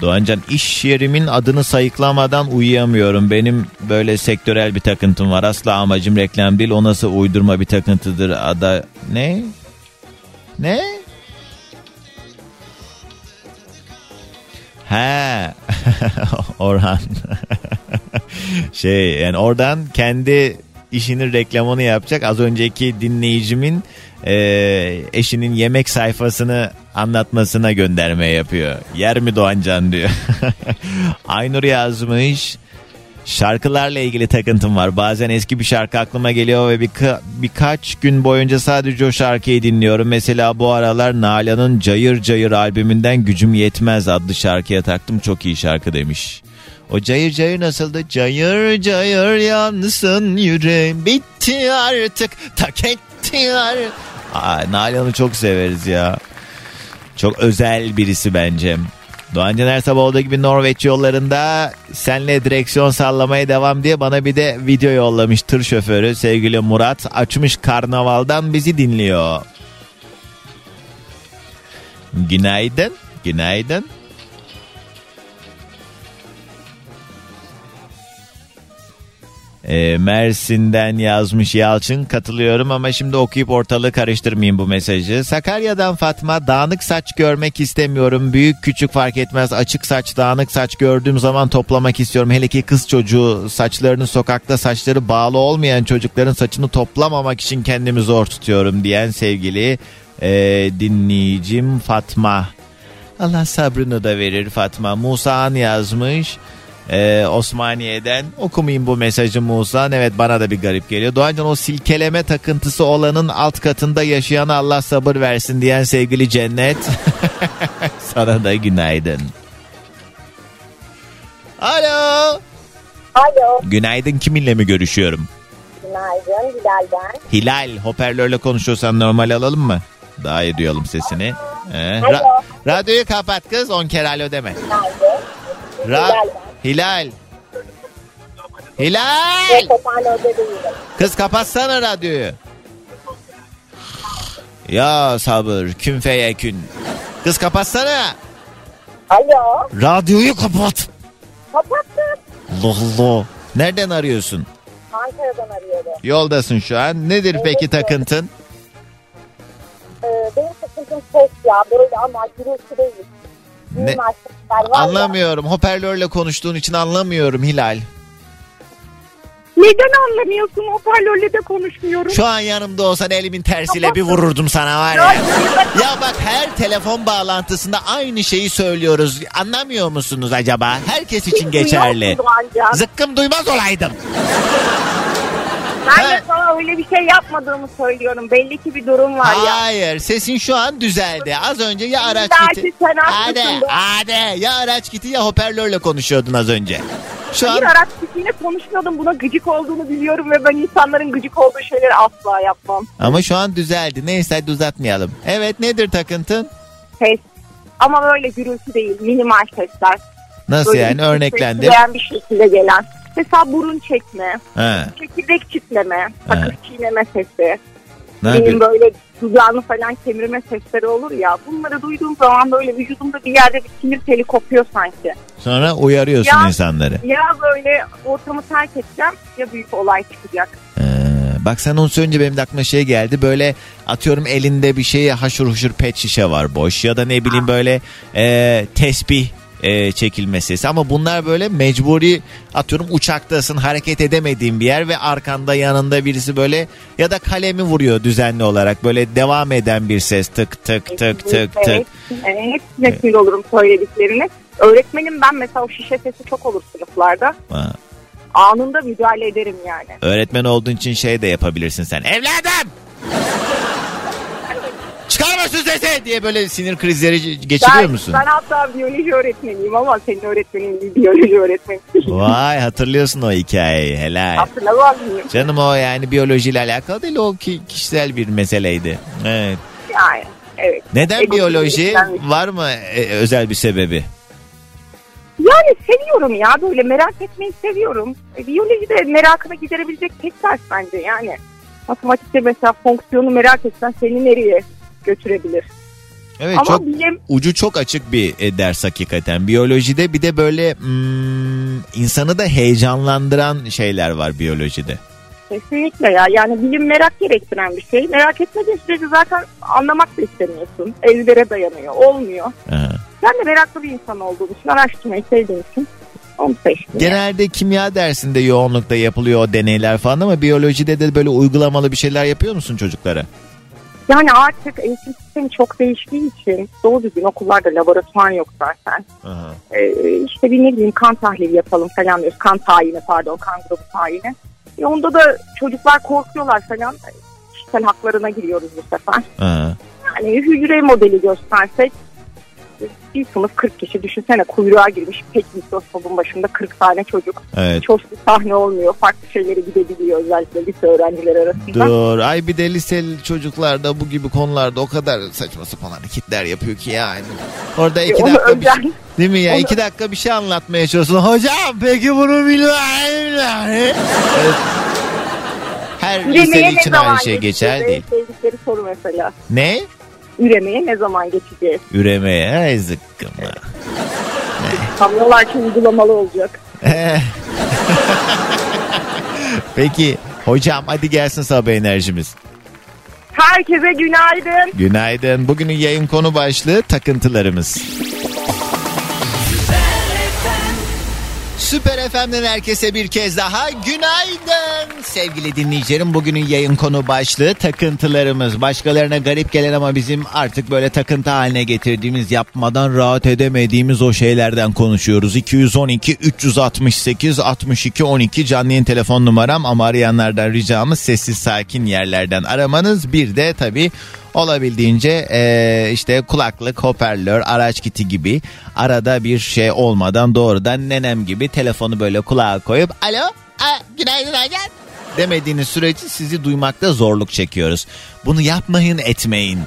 Doğancan iş yerimin adını sayıklamadan uyuyamıyorum. Benim böyle sektörel bir takıntım var. Asla amacım reklam değil. O nasıl uydurma bir takıntıdır. Ada ne? Ne? He. Orhan. şey yani oradan kendi işinin reklamını yapacak. Az önceki dinleyicimin e, eşinin yemek sayfasını anlatmasına gönderme yapıyor. Yer mi Doğancan diyor. Aynur yazmış. Şarkılarla ilgili takıntım var. Bazen eski bir şarkı aklıma geliyor ve birka- birkaç gün boyunca sadece o şarkıyı dinliyorum. Mesela bu aralar Nalan'ın Cayır Cayır albümünden Gücüm Yetmez adlı şarkıya taktım. Çok iyi şarkı demiş. O cayır cayır nasıldı? Cayır cayır yansın yüreğim bitti artık tak et Aa, Nalan'ı çok severiz ya. Çok özel birisi bence. Doğan Caner sabah olduğu gibi Norveç yollarında senle direksiyon sallamaya devam diye bana bir de video yollamış tır şoförü sevgili Murat. Açmış karnavaldan bizi dinliyor. Günaydın. Günaydın. Ee, Mersin'den yazmış Yalçın katılıyorum ama şimdi okuyup ortalığı karıştırmayayım bu mesajı. Sakarya'dan Fatma dağınık saç görmek istemiyorum. Büyük küçük fark etmez açık saç dağınık saç gördüğüm zaman toplamak istiyorum. Hele ki kız çocuğu saçlarını sokakta saçları bağlı olmayan çocukların saçını toplamamak için kendimi zor tutuyorum diyen sevgili e, dinleyicim Fatma. Allah sabrını da verir Fatma. Musa'an yazmış. Ee, Osmaniye'den okumayayım bu mesajı Musa. Evet bana da bir garip geliyor. Doğancan o silkeleme takıntısı olanın alt katında yaşayan Allah sabır versin diyen sevgili Cennet. Sana da günaydın. Alo.
Alo.
Günaydın kiminle mi görüşüyorum?
Günaydın Hilal'den.
Hilal hoparlörle konuşuyorsan normal alalım mı? Daha iyi duyalım sesini. Ee, ra- radyoyu kapat kız 10 kere alo deme.
Günaydın.
Ra- Hilal. Hilal.
Değilim.
Kız kapatsana radyoyu. Ya sabır kün feyekün. Kız kapatsana.
Alo.
Radyoyu kapat.
Kapattım.
Allah Allah. Nereden arıyorsun?
Ankara'dan arıyorum.
Yoldasın şu an. Nedir peki takıntın?
Ee, benim sıkıntım ses ya. Böyle ama gürültü değil.
Ne? Anlamıyorum. Hoparlörle konuştuğun için anlamıyorum Hilal.
Neden anlamıyorsun? Hoparlörle de konuşmuyorum.
Şu an yanımda olsan elimin tersiyle bir vururdum sana var ya. Ya bak her telefon bağlantısında aynı şeyi söylüyoruz. Anlamıyor musunuz acaba? Herkes için geçerli. Zıkkım duymaz olaydım.
Ben de sana öyle bir şey yapmadığımı söylüyorum. Belli ki bir durum var ya.
Hayır sesin şu an düzeldi. Az önce ya araç
İlla
giti.
ki sen
Hadi hadi ya araç giti ya hoparlörle konuşuyordun az önce. Şu an
araç kişiyle konuşmuyordum. Buna gıcık olduğunu biliyorum ve ben insanların gıcık olduğu şeyleri asla yapmam.
ama şu an düzeldi. Neyse hadi uzatmayalım. Evet nedir takıntın?
Ses. Ama böyle gürültü değil. Minimal sesler.
Nasıl
Böyle
yani
bir
örneklendir?
sesleyen bir şekilde gelen. Mesela burun çekme,
Ha,
çekirdek çitleme, sakız çiğneme sesi.
ne
Benim
yapıyorsun?
böyle dudağını falan kemirme sesleri olur ya. Bunları duyduğum zaman böyle vücudumda bir yerde bir sinir teli kopuyor sanki.
Sonra uyarıyorsun
Ya-
insanları.
Ya böyle ortamı terk edeceğim ya büyük olay çıkacak.
Ee, bak sen onu söyleyince benim de aklıma şey geldi. Böyle atıyorum elinde bir şey haşır huşur pet şişe var boş. Ya da ne bileyim böyle e, tesbih e, çekilme sesi. Ama bunlar böyle mecburi atıyorum uçaktasın hareket edemediğin bir yer ve arkanda yanında birisi böyle ya da kalemi vuruyor düzenli olarak. Böyle devam eden bir ses tık tık tık tık tık.
Evet, evet. Hepsinde olurum söylediklerini. Öğretmenim ben mesela o şişe sesi çok olur sınıflarda.
Ha.
Anında müdahale ederim yani.
Öğretmen olduğun için şey de yapabilirsin sen. Evladım! Çıkarma şu sesi diye böyle sinir krizleri geçiriyor
ben,
musun?
Ben hatta biyoloji öğretmeniyim ama senin öğretmenin biyoloji öğretmeni.
Vay hatırlıyorsun o hikayeyi helal.
Hatırlamaz mıyım?
Canım o yani biyolojiyle alakalı değil o ki, kişisel bir meseleydi. Evet.
Yani evet.
Neden
Ego
biyoloji? Var mı e, özel bir sebebi?
Yani seviyorum ya böyle merak etmeyi seviyorum. E, biyoloji de merakını giderebilecek tek ders bence yani. Matematikte mesela fonksiyonu merak etsen seni nereye götürebilir?
Evet
Ama
çok
bilim
ucu çok açık bir e, ders hakikaten. Biyolojide bir de böyle hmm, insanı da heyecanlandıran şeyler var biyolojide.
kesinlikle ya. Yani bilim merak gerektiren bir şey. Merak etmediğin sürece zaten anlamak da istemiyorsun. Ezbere dayanıyor. Olmuyor.
Aha.
Ben de meraklı bir insan olduğum için, araştırmayı sevdiğim için onu seçtim.
Genelde kimya dersinde yoğunlukta yapılıyor o deneyler falan ama biyolojide de böyle uygulamalı bir şeyler yapıyor musun çocuklara?
Yani artık eğitim sistemi çok değiştiği için doğru düzgün okullarda laboratuvar yok zaten.
Aha.
Ee, işte bir ne bileyim kan tahlili yapalım falan diyoruz. Kan tayini pardon kan grubu tayini. E onda da çocuklar korkuyorlar falan. Kişisel haklarına giriyoruz bu sefer.
Aha.
Yani hücre modeli göstersek bir sınıf 40 kişi düşünsene kuyruğa girmiş pek mikroskopun başında 40 tane çocuk.
Evet.
Çok bir sahne olmuyor. Farklı şeylere gidebiliyor özellikle lise öğrencileri arasında.
Dur. Ay bir de liseli çocuklar da bu gibi konularda o kadar saçma sapan hareketler yapıyor ki yani. Orada iki
E,
dakika bir şey, değil mi ya?
onu-
iki dakika bir şey anlatmaya çalışıyorsun. Hocam peki bunu bilmem. Evet. Her liseli için aynı şey geçer değil.
Sevdikleri soru mesela.
Ne?
Üremeye ne zaman geçeceğiz?
Üremeye. Ay zıkkım.
Kamyolar için uygulamalı olacak.
Peki hocam hadi gelsin sabah enerjimiz.
Herkese günaydın.
Günaydın. Bugünün yayın konu başlığı takıntılarımız. Süper FM'den herkese bir kez daha günaydın. Sevgili dinleyicilerim bugünün yayın konu başlığı takıntılarımız. Başkalarına garip gelen ama bizim artık böyle takıntı haline getirdiğimiz yapmadan rahat edemediğimiz o şeylerden konuşuyoruz. 212 368 62 12 canlı yayın telefon numaram ama arayanlardan ricamız sessiz sakin yerlerden aramanız. Bir de tabii olabildiğince eee, işte kulaklık, hoparlör, araç kiti gibi arada bir şey olmadan doğrudan nenem gibi telefonu böyle kulağa koyup alo a, günaydın Hakan demediğiniz sürece sizi duymakta zorluk çekiyoruz. Bunu yapmayın etmeyin.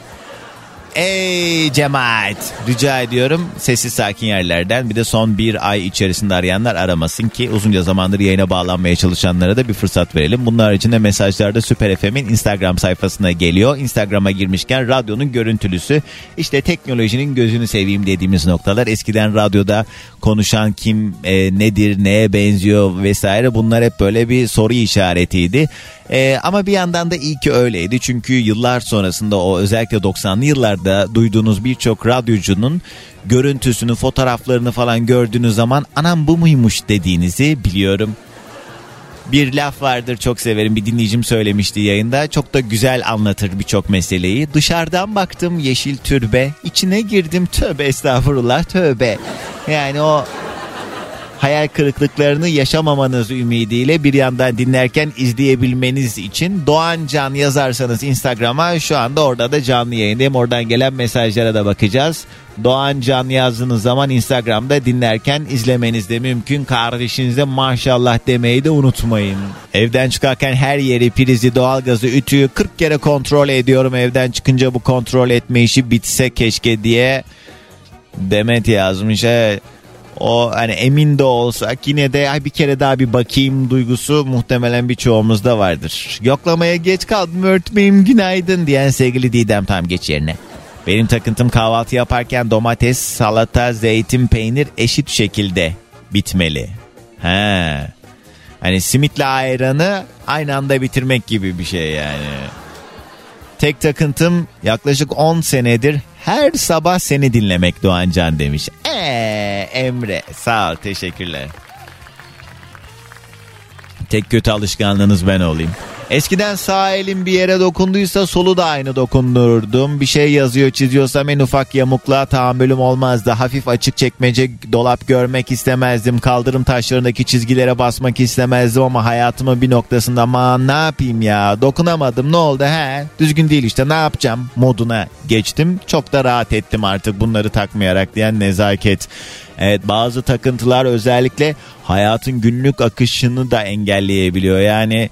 Ey cemaat rica ediyorum sessiz sakin yerlerden bir de son bir ay içerisinde arayanlar aramasın ki uzunca zamandır yayına bağlanmaya çalışanlara da bir fırsat verelim. Bunlar haricinde mesajlarda Süper FM'in Instagram sayfasına geliyor. Instagram'a girmişken radyonun görüntülüsü işte teknolojinin gözünü seveyim dediğimiz noktalar. Eskiden radyoda konuşan kim e, nedir neye benziyor vesaire bunlar hep böyle bir soru işaretiydi. Ee, ama bir yandan da iyi ki öyleydi. Çünkü yıllar sonrasında o özellikle 90'lı yıllarda duyduğunuz birçok radyocunun görüntüsünü, fotoğraflarını falan gördüğünüz zaman anam bu muymuş dediğinizi biliyorum. Bir laf vardır çok severim bir dinleyicim söylemişti yayında çok da güzel anlatır birçok meseleyi. Dışarıdan baktım yeşil türbe içine girdim tövbe estağfurullah tövbe. Yani o hayal kırıklıklarını yaşamamanız ümidiyle bir yandan dinlerken izleyebilmeniz için Doğan Can yazarsanız Instagram'a şu anda orada da canlı yayındayım. Oradan gelen mesajlara da bakacağız. Doğan Can yazdığınız zaman Instagram'da dinlerken izlemeniz de mümkün. Kardeşinize maşallah demeyi de unutmayın. Evden çıkarken her yeri prizi, doğalgazı, ütüyü 40 kere kontrol ediyorum. Evden çıkınca bu kontrol etme işi bitse keşke diye Demet yazmış. Evet. O hani emin de olsak yine de "Ay bir kere daha bir bakayım duygusu muhtemelen birçoğumuzda vardır. Yoklamaya geç kaldım örtmeyim günaydın diyen sevgili Didem tam geç yerine. Benim takıntım kahvaltı yaparken domates, salata, zeytin, peynir eşit şekilde bitmeli. He. Hani simitle ayranı aynı anda bitirmek gibi bir şey yani. Tek takıntım yaklaşık 10 senedir her sabah seni dinlemek Doğancan demiş. Eee Emre sağ ol teşekkürler. Tek kötü alışkanlığınız ben olayım. Eskiden sağ elim bir yere dokunduysa solu da aynı dokundururdum. Bir şey yazıyor çiziyorsam en ufak yamukluğa tahammülüm olmazdı. Hafif açık çekmece dolap görmek istemezdim. Kaldırım taşlarındaki çizgilere basmak istemezdim ama hayatımın bir noktasında aman ne yapayım ya dokunamadım ne oldu he düzgün değil işte ne yapacağım moduna geçtim. Çok da rahat ettim artık bunları takmayarak diyen nezaket. Evet bazı takıntılar özellikle hayatın günlük akışını da engelleyebiliyor. Yani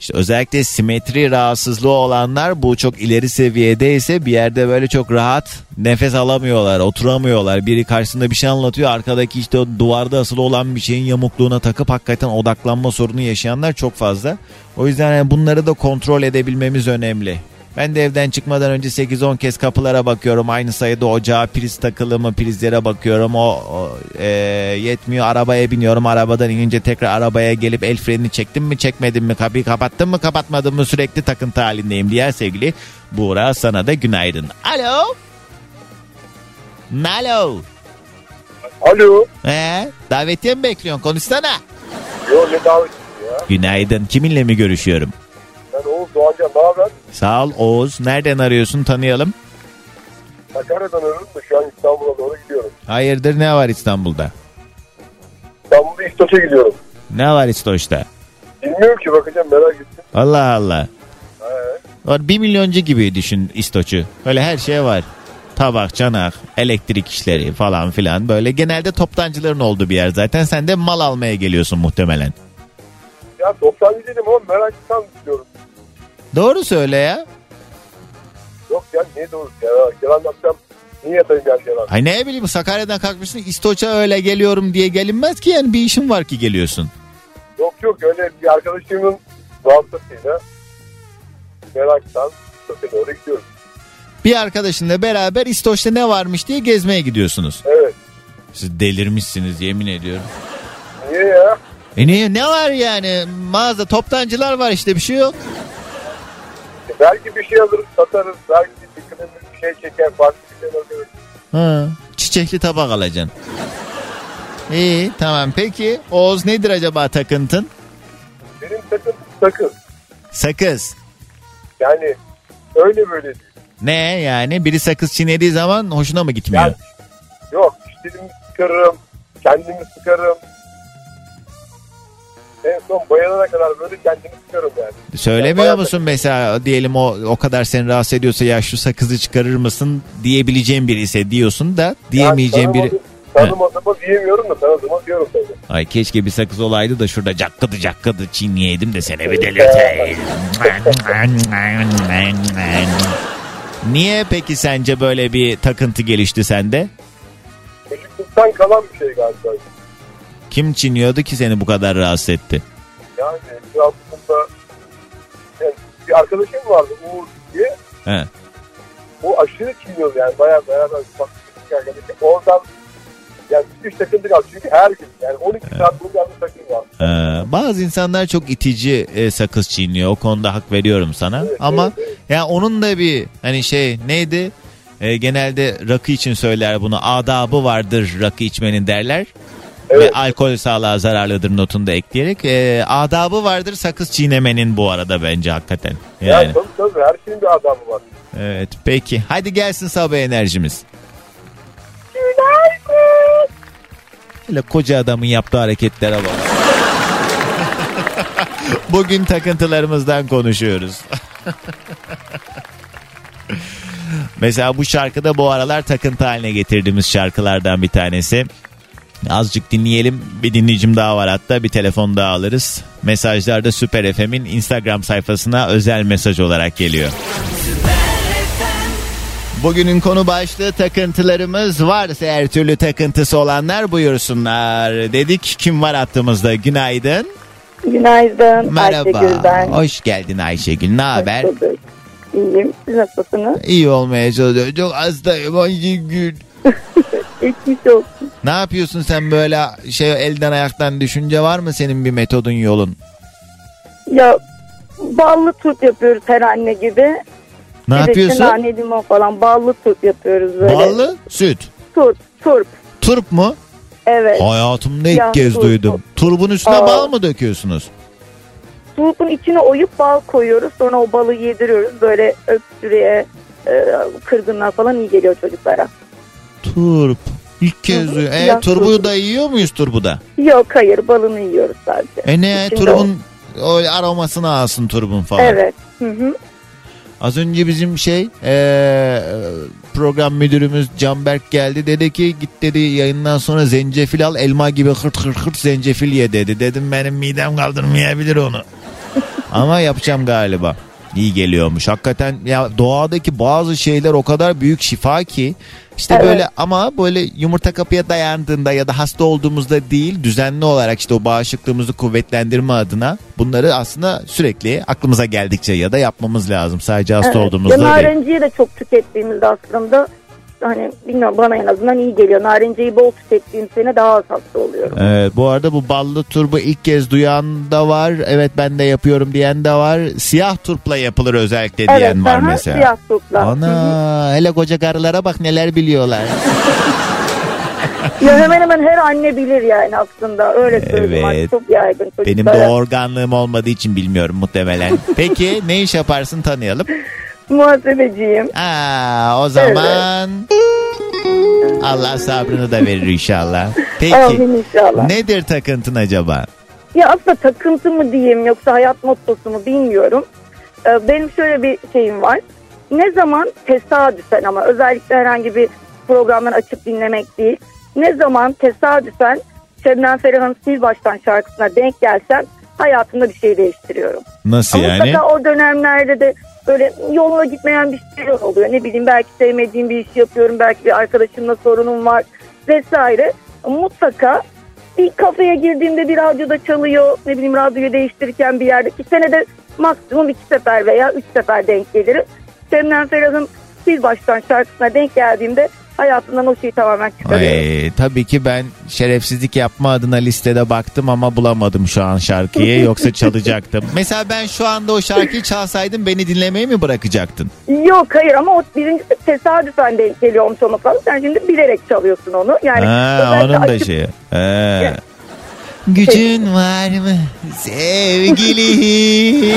işte özellikle simetri rahatsızlığı olanlar bu çok ileri seviyede ise bir yerde böyle çok rahat nefes alamıyorlar, oturamıyorlar. Biri karşısında bir şey anlatıyor, arkadaki işte o duvarda asılı olan bir şeyin yamukluğuna takıp hakikaten odaklanma sorunu yaşayanlar çok fazla. O yüzden yani bunları da kontrol edebilmemiz önemli. Ben de evden çıkmadan önce 8-10 kez kapılara bakıyorum. Aynı sayıda ocağa priz takılı mı prizlere bakıyorum. O, o, e, yetmiyor arabaya biniyorum. Arabadan inince tekrar arabaya gelip el frenini çektim mi çekmedim mi kapıyı kapattım mı kapatmadım mı sürekli takıntı halindeyim diye sevgili Buğra sana da günaydın. Alo. Alo.
Alo.
Ee, davetiye mi bekliyorsun? Konuşsana.
Yo ne davet ya?
Günaydın. Kiminle mi görüşüyorum?
Ben Oğuz Doğancan ne haber?
Sağ ol Oğuz. Nereden arıyorsun tanıyalım.
Sakarya'dan arıyorum da şu an İstanbul'a doğru gidiyorum.
Hayırdır ne var İstanbul'da?
İstanbul'da İstoç'a gidiyorum.
Ne var İstoç'ta?
Bilmiyorum ki bakacağım merak ettim.
Allah Allah. Var bir milyoncu gibi düşün İstoç'u. Öyle her şey var. tabak, çanak, elektrik işleri falan filan böyle genelde toptancıların olduğu bir yer zaten. Sen de mal almaya geliyorsun muhtemelen.
Ya 90 değilim ama meraktan diyorum.
Doğru söyle ya.
Yok ya niye doğru ya? Yalan yapacağım. Niye yatayım yani yalan?
Ay ne bileyim Sakarya'dan kalkmışsın İstoç'a öyle geliyorum diye gelinmez ki yani bir işin var ki geliyorsun.
Yok yok öyle bir arkadaşımın vasıtasıyla meraktan Stock'a doğru gidiyoruz.
Bir arkadaşınla beraber İstoç'ta ne varmış diye gezmeye gidiyorsunuz.
Evet.
Siz delirmişsiniz yemin ediyorum.
Niye ya?
E niye ne var yani mağaza toptancılar var işte bir şey yok.
Belki bir şey alırız satarız. Belki dikkatimiz bir şey çeker. Farklı bir şey alırız.
Ha, çiçekli tabak alacaksın. İyi tamam peki Oğuz nedir acaba takıntın?
Benim takım sakız.
Sakız.
Yani öyle böyle değil.
Ne yani biri sakız çiğnediği zaman hoşuna mı gitmiyor?
Yani- Yok dişlerimi sıkarım. Kendimi sıkarım. En son bayılana kadar böyle kendimi sıkarım yani.
Söylemiyor
Yani
musun mesela diyelim o o kadar seni rahatsız ediyorsa ya şu sakızı çıkarır mısın diyebileceğim biri ise diyorsun da diyemeyeceğim biri.
Tanımadım- Tanımadığıma diyemiyorum da tanıdığıma diyorum tabii.
Ay keşke bir sakız olaydı da şurada cakkıdı cakkıdı çiğneydim de seni bir delirteydim. Niye peki sence böyle bir takıntı gelişti sende?
Çocukluktan kalan bir şey galiba.
Kim çiğniyordu ki seni bu kadar rahatsız etti?
Yani bir aslında yani bir arkadaşım vardı Uğur diye.
He.
O aşırı çiğniyordu yani bayağı beraber bak. Oradan yani bir takıntı kaldı çünkü her gün yani 12 saat bunun yanında takım var.
Ee, bazı insanlar çok itici e, sakız çiğniyor. O konuda hak veriyorum sana. Ama ya onun da bir hani şey neydi? E, genelde rakı için söyler bunu. Adabı vardır rakı içmenin derler. Ve alkol sağlığa zararlıdır notunu da ekleyerek. E, adabı vardır sakız çiğnemenin bu arada bence hakikaten.
Yani.
Yani.
tabii tabii her şeyin bir adamı var.
Evet peki. Hadi gelsin sabah enerjimiz. Şöyle koca adamın yaptığı hareketlere bak. Bugün takıntılarımızdan konuşuyoruz. Mesela bu şarkıda bu aralar takıntı haline getirdiğimiz şarkılardan bir tanesi. Azıcık dinleyelim. Bir dinleyicim daha var hatta bir telefon daha alırız. Mesajlarda Süper FM'in Instagram sayfasına özel mesaj olarak geliyor. Bugünün konu başlığı takıntılarımız varsa her türlü takıntısı olanlar buyursunlar. Dedik kim var hattımızda günaydın.
Günaydın
Merhaba.
Ayşegül ben.
Hoş geldin Ayşegül ne haber?
İyiyim. Siz nasılsınız?
İyi olmaya çalışıyorum. Çok hastayım Ayşegül.
Geçmiş olsun.
Ne yapıyorsun sen böyle şey elden ayaktan düşünce var mı senin bir metodun yolun?
Ya ballı turp yapıyoruz her anne gibi.
Ne
de
yapıyorsun?
Nane limon falan ballı turp yapıyoruz böyle.
Ballı süt.
Turp, turp.
Turp mu?
Evet.
Hayatımda ilk
Ya,
kez
turp.
duydum. Turbun üstüne
Aa.
bal mı döküyorsunuz?
Turpun içine oyup bal koyuyoruz. Sonra o balı yediriyoruz. Böyle öksürüğe, e, kırgınlığa falan iyi geliyor çocuklara.
Turp. İlk kez duydum. E,
siyah
turbu
turp.
da yiyor muyuz turbu da?
Yok hayır balını yiyoruz sadece.
E ne
İçinde
turbun o aromasını alsın turbun
o.
falan.
Evet. Hı hı.
Az önce bizim şey eee, program müdürümüz Canberk geldi dedi ki git dedi yayından sonra zencefil al elma gibi hırt hırt hırt zencefil ye dedi. Dedim benim midem kaldırmayabilir onu. Ama yapacağım galiba. İyi geliyormuş. Hakikaten ya doğadaki bazı şeyler o kadar büyük şifa ki işte
Evet.
böyle ama böyle yumurta kapıya dayandığında ya da hasta olduğumuzda değil düzenli olarak işte o bağışıklığımızı kuvvetlendirme adına bunları aslında sürekli aklımıza geldikçe ya da yapmamız lazım. Sadece hasta
Evet.
olduğumuzda
Ya
değil.
narenciye de çok tükettiğimizde aslında hani bilmiyorum bana en azından iyi geliyor. Narenciyeyi bol tükettiğim sene daha az hasta oluyorum.
Evet, bu arada bu ballı turbu ilk kez duyan da var. Evet ben de yapıyorum diyen de var. Siyah turpla yapılır özellikle diyen
evet,
var
aha,
mesela.
Siyah turpla.
Ana hele koca karılara bak neler biliyorlar.
Ya hemen hemen her anne bilir yani aslında. Öyle söyleyeyim.
Evet.
Çok yaygın
Benim
çocuklara.
de organlığım olmadığı için bilmiyorum muhtemelen. Peki ne iş yaparsın tanıyalım.
Muhasebeciyim.
Aa, o zaman Allah sabrını da verir inşallah. Peki
Amin inşallah.
nedir takıntın acaba?
Ya aslında takıntı mı diyeyim yoksa hayat mottosu mu bilmiyorum. Ee, Benim şöyle bir şeyim var. ne zaman tesadüfen ama özellikle herhangi bir programdan açıp dinlemek değil. Ne zaman tesadüfen Şebnem Ferah'ın Sil Baştan şarkısına denk gelsem hayatımda bir şey değiştiriyorum.
Nasıl
Ama
yani?
mutlaka o dönemlerde de böyle yoluna gitmeyen bir şeyler oluyor. Ne bileyim belki sevmediğim bir iş yapıyorum. Belki bir arkadaşımla sorunum var vesaire. Mutlaka bir kafeye girdiğimde bir radyoda çalıyor. Ne bileyim radyoyu değiştirirken bir yerde. iki senede maksimum iki sefer veya üç sefer denk gelirim. Şebnem Ferah'ın Sil Baştan şarkısına denk geldiğimde hayatımdan o şeyi tamamen çıkarıyorum.
Ay, tabii ki ben şerefsizlik yapma adına listede baktım ama bulamadım şu an şarkıyı yoksa çalacaktım. Mesela ben şu anda o şarkıyı çalsaydım beni dinlemeyi mi bırakacaktın?
Yok hayır ama o birincisi tesadüfen denk geliyormuş ona falan. Sen şimdi bilerek çalıyorsun onu. Yani
ha, onun da
açıp-
şeyi. He. Gücün var mı sevgilim?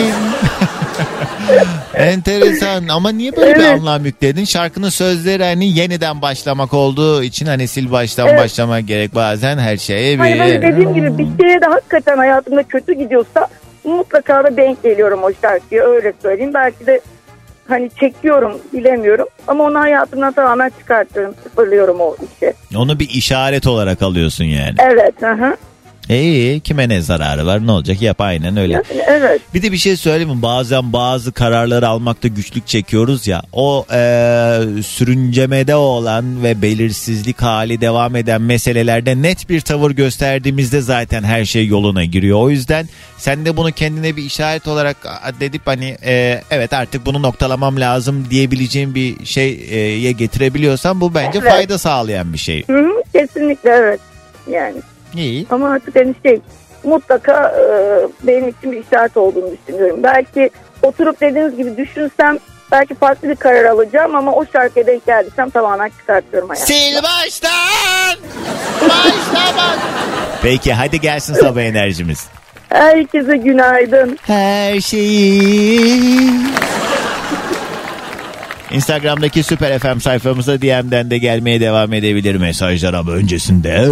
Enteresan ama niye böyle bir
Evet.
anlam yükledin? Şarkının sözleri hani yeniden başlamak olduğu için hani sil baştan
Evet.
başlamak gerek bazen her şeye bir...
Hayır hani dediğim gibi bir şeye de hakikaten hayatımda kötü gidiyorsa mutlaka da denk geliyorum o şarkıya öyle söyleyeyim. Belki de hani çekiyorum bilemiyorum ama onu hayatımdan tamamen çıkartıyorum sıfırlıyorum o işi.
Onu bir işaret olarak alıyorsun yani.
Evet. Hı hı.
İyi kime ne zararı var ne olacak yap aynen öyle.
Evet.
Bir de bir şey söyleyeyim mi? Bazen bazı kararları almakta güçlük çekiyoruz ya. O eee, sürüncemede olan ve belirsizlik hali devam eden meselelerde net bir tavır gösterdiğimizde zaten her şey yoluna giriyor. O yüzden sen de bunu kendine bir işaret olarak dedip hani eee, evet artık bunu noktalamam lazım diyebileceğin bir şeye getirebiliyorsan bu bence
Evet.
fayda sağlayan bir şey.
Hı hı, kesinlikle evet. Yani.
İyi.
Ama artık hani şey mutlaka e, benim için bir işaret olduğunu düşünüyorum. Belki oturup dediğiniz gibi düşünsem belki farklı bir karar alacağım ama o şarkıya denk geldiysem tamamen çıkartıyorum hayatımdan.
Sil baştan! Başla bak! Peki hadi gelsin sabah enerjimiz.
Herkese günaydın.
Her şeyi. Instagram'daki Süper FM sayfamıza DM'den de gelmeye devam edebilir mesajlar ama öncesinde...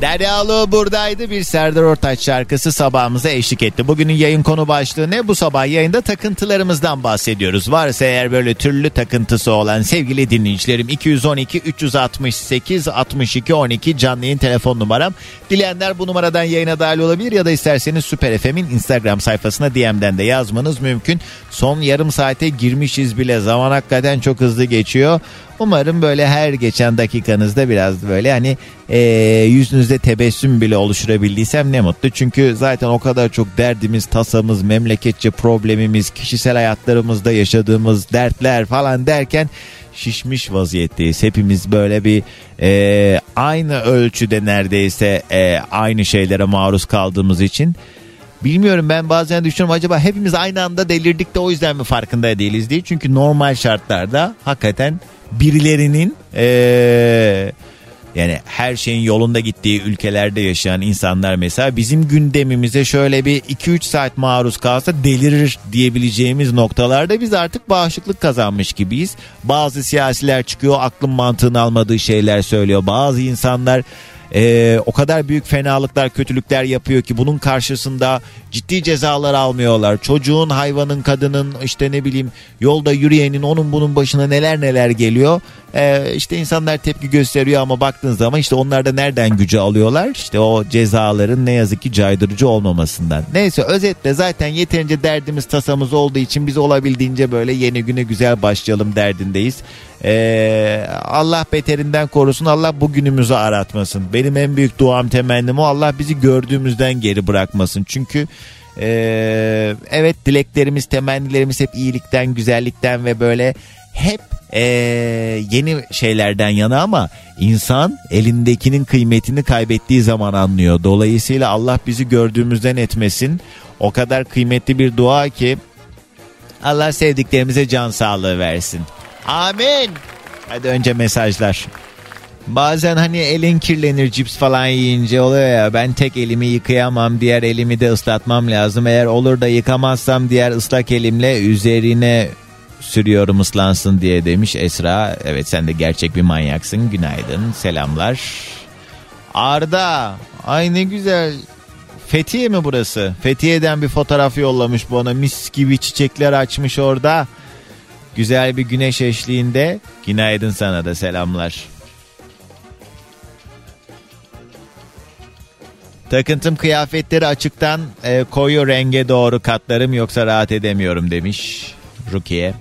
Deryalı buradaydı bir Serdar Ortaç şarkısı sabahımıza eşlik etti. Bugünün yayın konu başlığı ne? Bu sabah yayında takıntılarımızdan bahsediyoruz. Varsa eğer böyle türlü takıntısı olan sevgili dinleyicilerim 212 368 62 12 canlı yayın telefon numaram. Dileyenler bu numaradan yayına dahil olabilir ya da isterseniz Süper FM'in Instagram sayfasına DM'den de yazmanız mümkün. Son yarım saate girmişiz bile zaman hakikaten çok hızlı geçiyor. Umarım böyle her geçen dakikanızda biraz böyle hani eee, yüzünüzde tebessüm bile oluşturabildiysem ne mutlu. Çünkü zaten o kadar çok derdimiz, tasamız, memleketçe problemimiz, kişisel hayatlarımızda yaşadığımız dertler falan derken şişmiş vaziyetteyiz. Hepimiz böyle bir eee, aynı ölçüde neredeyse eee, aynı şeylere maruz kaldığımız için Bilmiyorum ben bazen düşünüyorum acaba hepimiz aynı anda delirdik de o yüzden mi farkında değiliz diye. Çünkü normal şartlarda hakikaten birilerinin eee, yani her şeyin yolunda gittiği ülkelerde yaşayan insanlar mesela bizim gündemimize şöyle bir 2-3 saat maruz kalsa delirir diyebileceğimiz noktalarda biz artık bağışıklık kazanmış gibiyiz. Bazı siyasiler çıkıyor aklın mantığını almadığı şeyler söylüyor. Bazı insanlar ee, o kadar büyük fenalıklar, kötülükler yapıyor ki bunun karşısında ciddi cezalar almıyorlar. Çocuğun, hayvanın, kadının işte ne bileyim yolda yürüyenin onun bunun başına neler neler geliyor. Ee, işte insanlar tepki gösteriyor ama baktığın zaman işte onlar da nereden gücü alıyorlar? İşte o cezaların ne yazık ki caydırıcı olmamasından. Neyse özetle zaten yeterince derdimiz tasamız olduğu için biz olabildiğince böyle yeni güne güzel başlayalım derdindeyiz. Ee, Allah beterinden korusun Allah bugünümüzü aratmasın. Benim en büyük duam temennim o Allah bizi gördüğümüzden geri bırakmasın. Çünkü ee, evet dileklerimiz temennilerimiz hep iyilikten güzellikten ve böyle hep ee, yeni şeylerden yana ama insan elindekinin kıymetini kaybettiği zaman anlıyor. Dolayısıyla Allah bizi gördüğümüzden etmesin. O kadar kıymetli bir dua ki Allah sevdiklerimize can sağlığı versin. Amin. Hadi önce mesajlar. Bazen hani elin kirlenir cips falan yiyince oluyor ya ben tek elimi yıkayamam diğer elimi de ıslatmam lazım. Eğer olur da yıkamazsam diğer ıslak elimle üzerine sürüyorum ıslansın diye demiş Esra. Evet sen de gerçek bir manyaksın. Günaydın selamlar. Arda ay ne güzel Fethiye mi burası? Fethiye'den bir fotoğraf yollamış bana. Mis gibi çiçekler açmış orada. Güzel bir güneş eşliğinde. Günaydın sana da selamlar. Takıntım kıyafetleri açıktan e, koyu renge doğru katlarım yoksa rahat edemiyorum demiş Rukiye.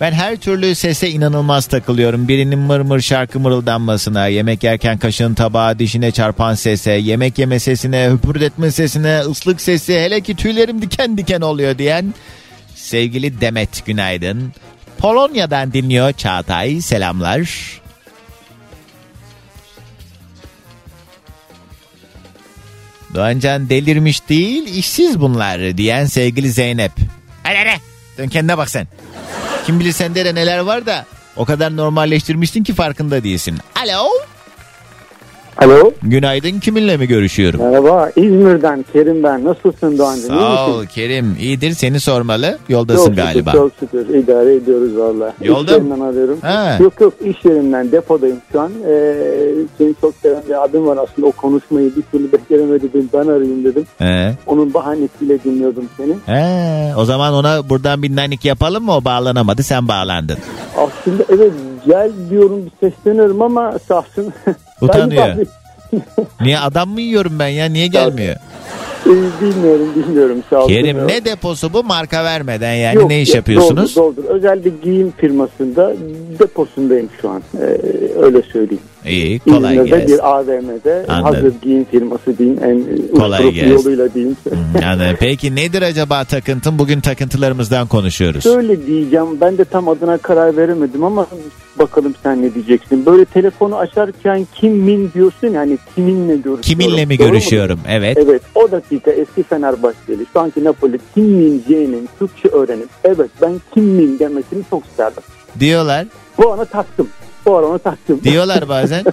Ben her türlü sese inanılmaz takılıyorum. Birinin mır mır şarkı mırıldanmasına, yemek yerken kaşığın tabağa dişine çarpan sese, yemek yeme sesine, hüpürdetme sesine, ıslık sesi, hele ki tüylerim diken diken oluyor diyen sevgili Demet günaydın. Polonya'dan dinliyor Çağatay selamlar. Doğancan delirmiş değil işsiz bunlar diyen sevgili Zeynep. Hadi hadi dön kendine bak sen. Kim bilir sende de neler var da o kadar normalleştirmişsin ki farkında değilsin. Alo.
Alo.
Günaydın kiminle mi görüşüyorum?
Merhaba İzmir'den Kerim ben. Nasılsın Doğancığım? iyi
Sağ ol Kerim. İyidir seni sormalı. Yoldasın
çok
galiba.
Şükür, çok şükür idare ediyoruz valla.
Yolda
İş
mı?
yerinden arıyorum.
Ha.
Yok yok iş yerinden depodayım şu an. Ee, seni çok seven bir abim var aslında o konuşmayı bir türlü beceremedi dedim ben arayayım dedim.
He.
Onun bahanesiyle dinliyordum seni.
He, o zaman ona buradan bir nanik yapalım mı? O bağlanamadı sen bağlandın.
Aslında evet gel diyorum bir sesleniyorum ama sahsın.
Utanıyor. Niye adam mı yiyorum ben ya? Niye gelmiyor?
Ee, bilmiyorum bilmiyorum sağ ol.
Kerim
Bilmiyorum.
ne deposu bu marka vermeden yani
Yok,
ne iş yapıyorsunuz?
Doğrudur, doğrudur. Özel bir giyim firmasında deposundayım şu an. Ee, öyle söyleyeyim.
İyi kolay
İzmir'de
gelsin.
bir AVM'de
Anladım.
hazır giyim firması diyeyim. En
Kolay gelsin.
yoluyla diyeyim.
Yani peki nedir acaba takıntın? Bugün takıntılarımızdan konuşuyoruz.
Şöyle diyeceğim ben de tam adına karar veremedim ama bakalım sen ne diyeceksin. Böyle telefonu açarken kimin diyorsun yani kiminle görüşüyorum.
Kiminle mi
Doğru mu?
görüşüyorum? Evet.
Evet o dakika eski Fenerbahçeli şu anki Napoli Kim Min Jae'nin Türkçe öğrenip evet ben Kim Min demesini çok isterdim.
Diyorlar.
Bu ana taktım. Bu ara onu taktım.
Diyorlar bazen.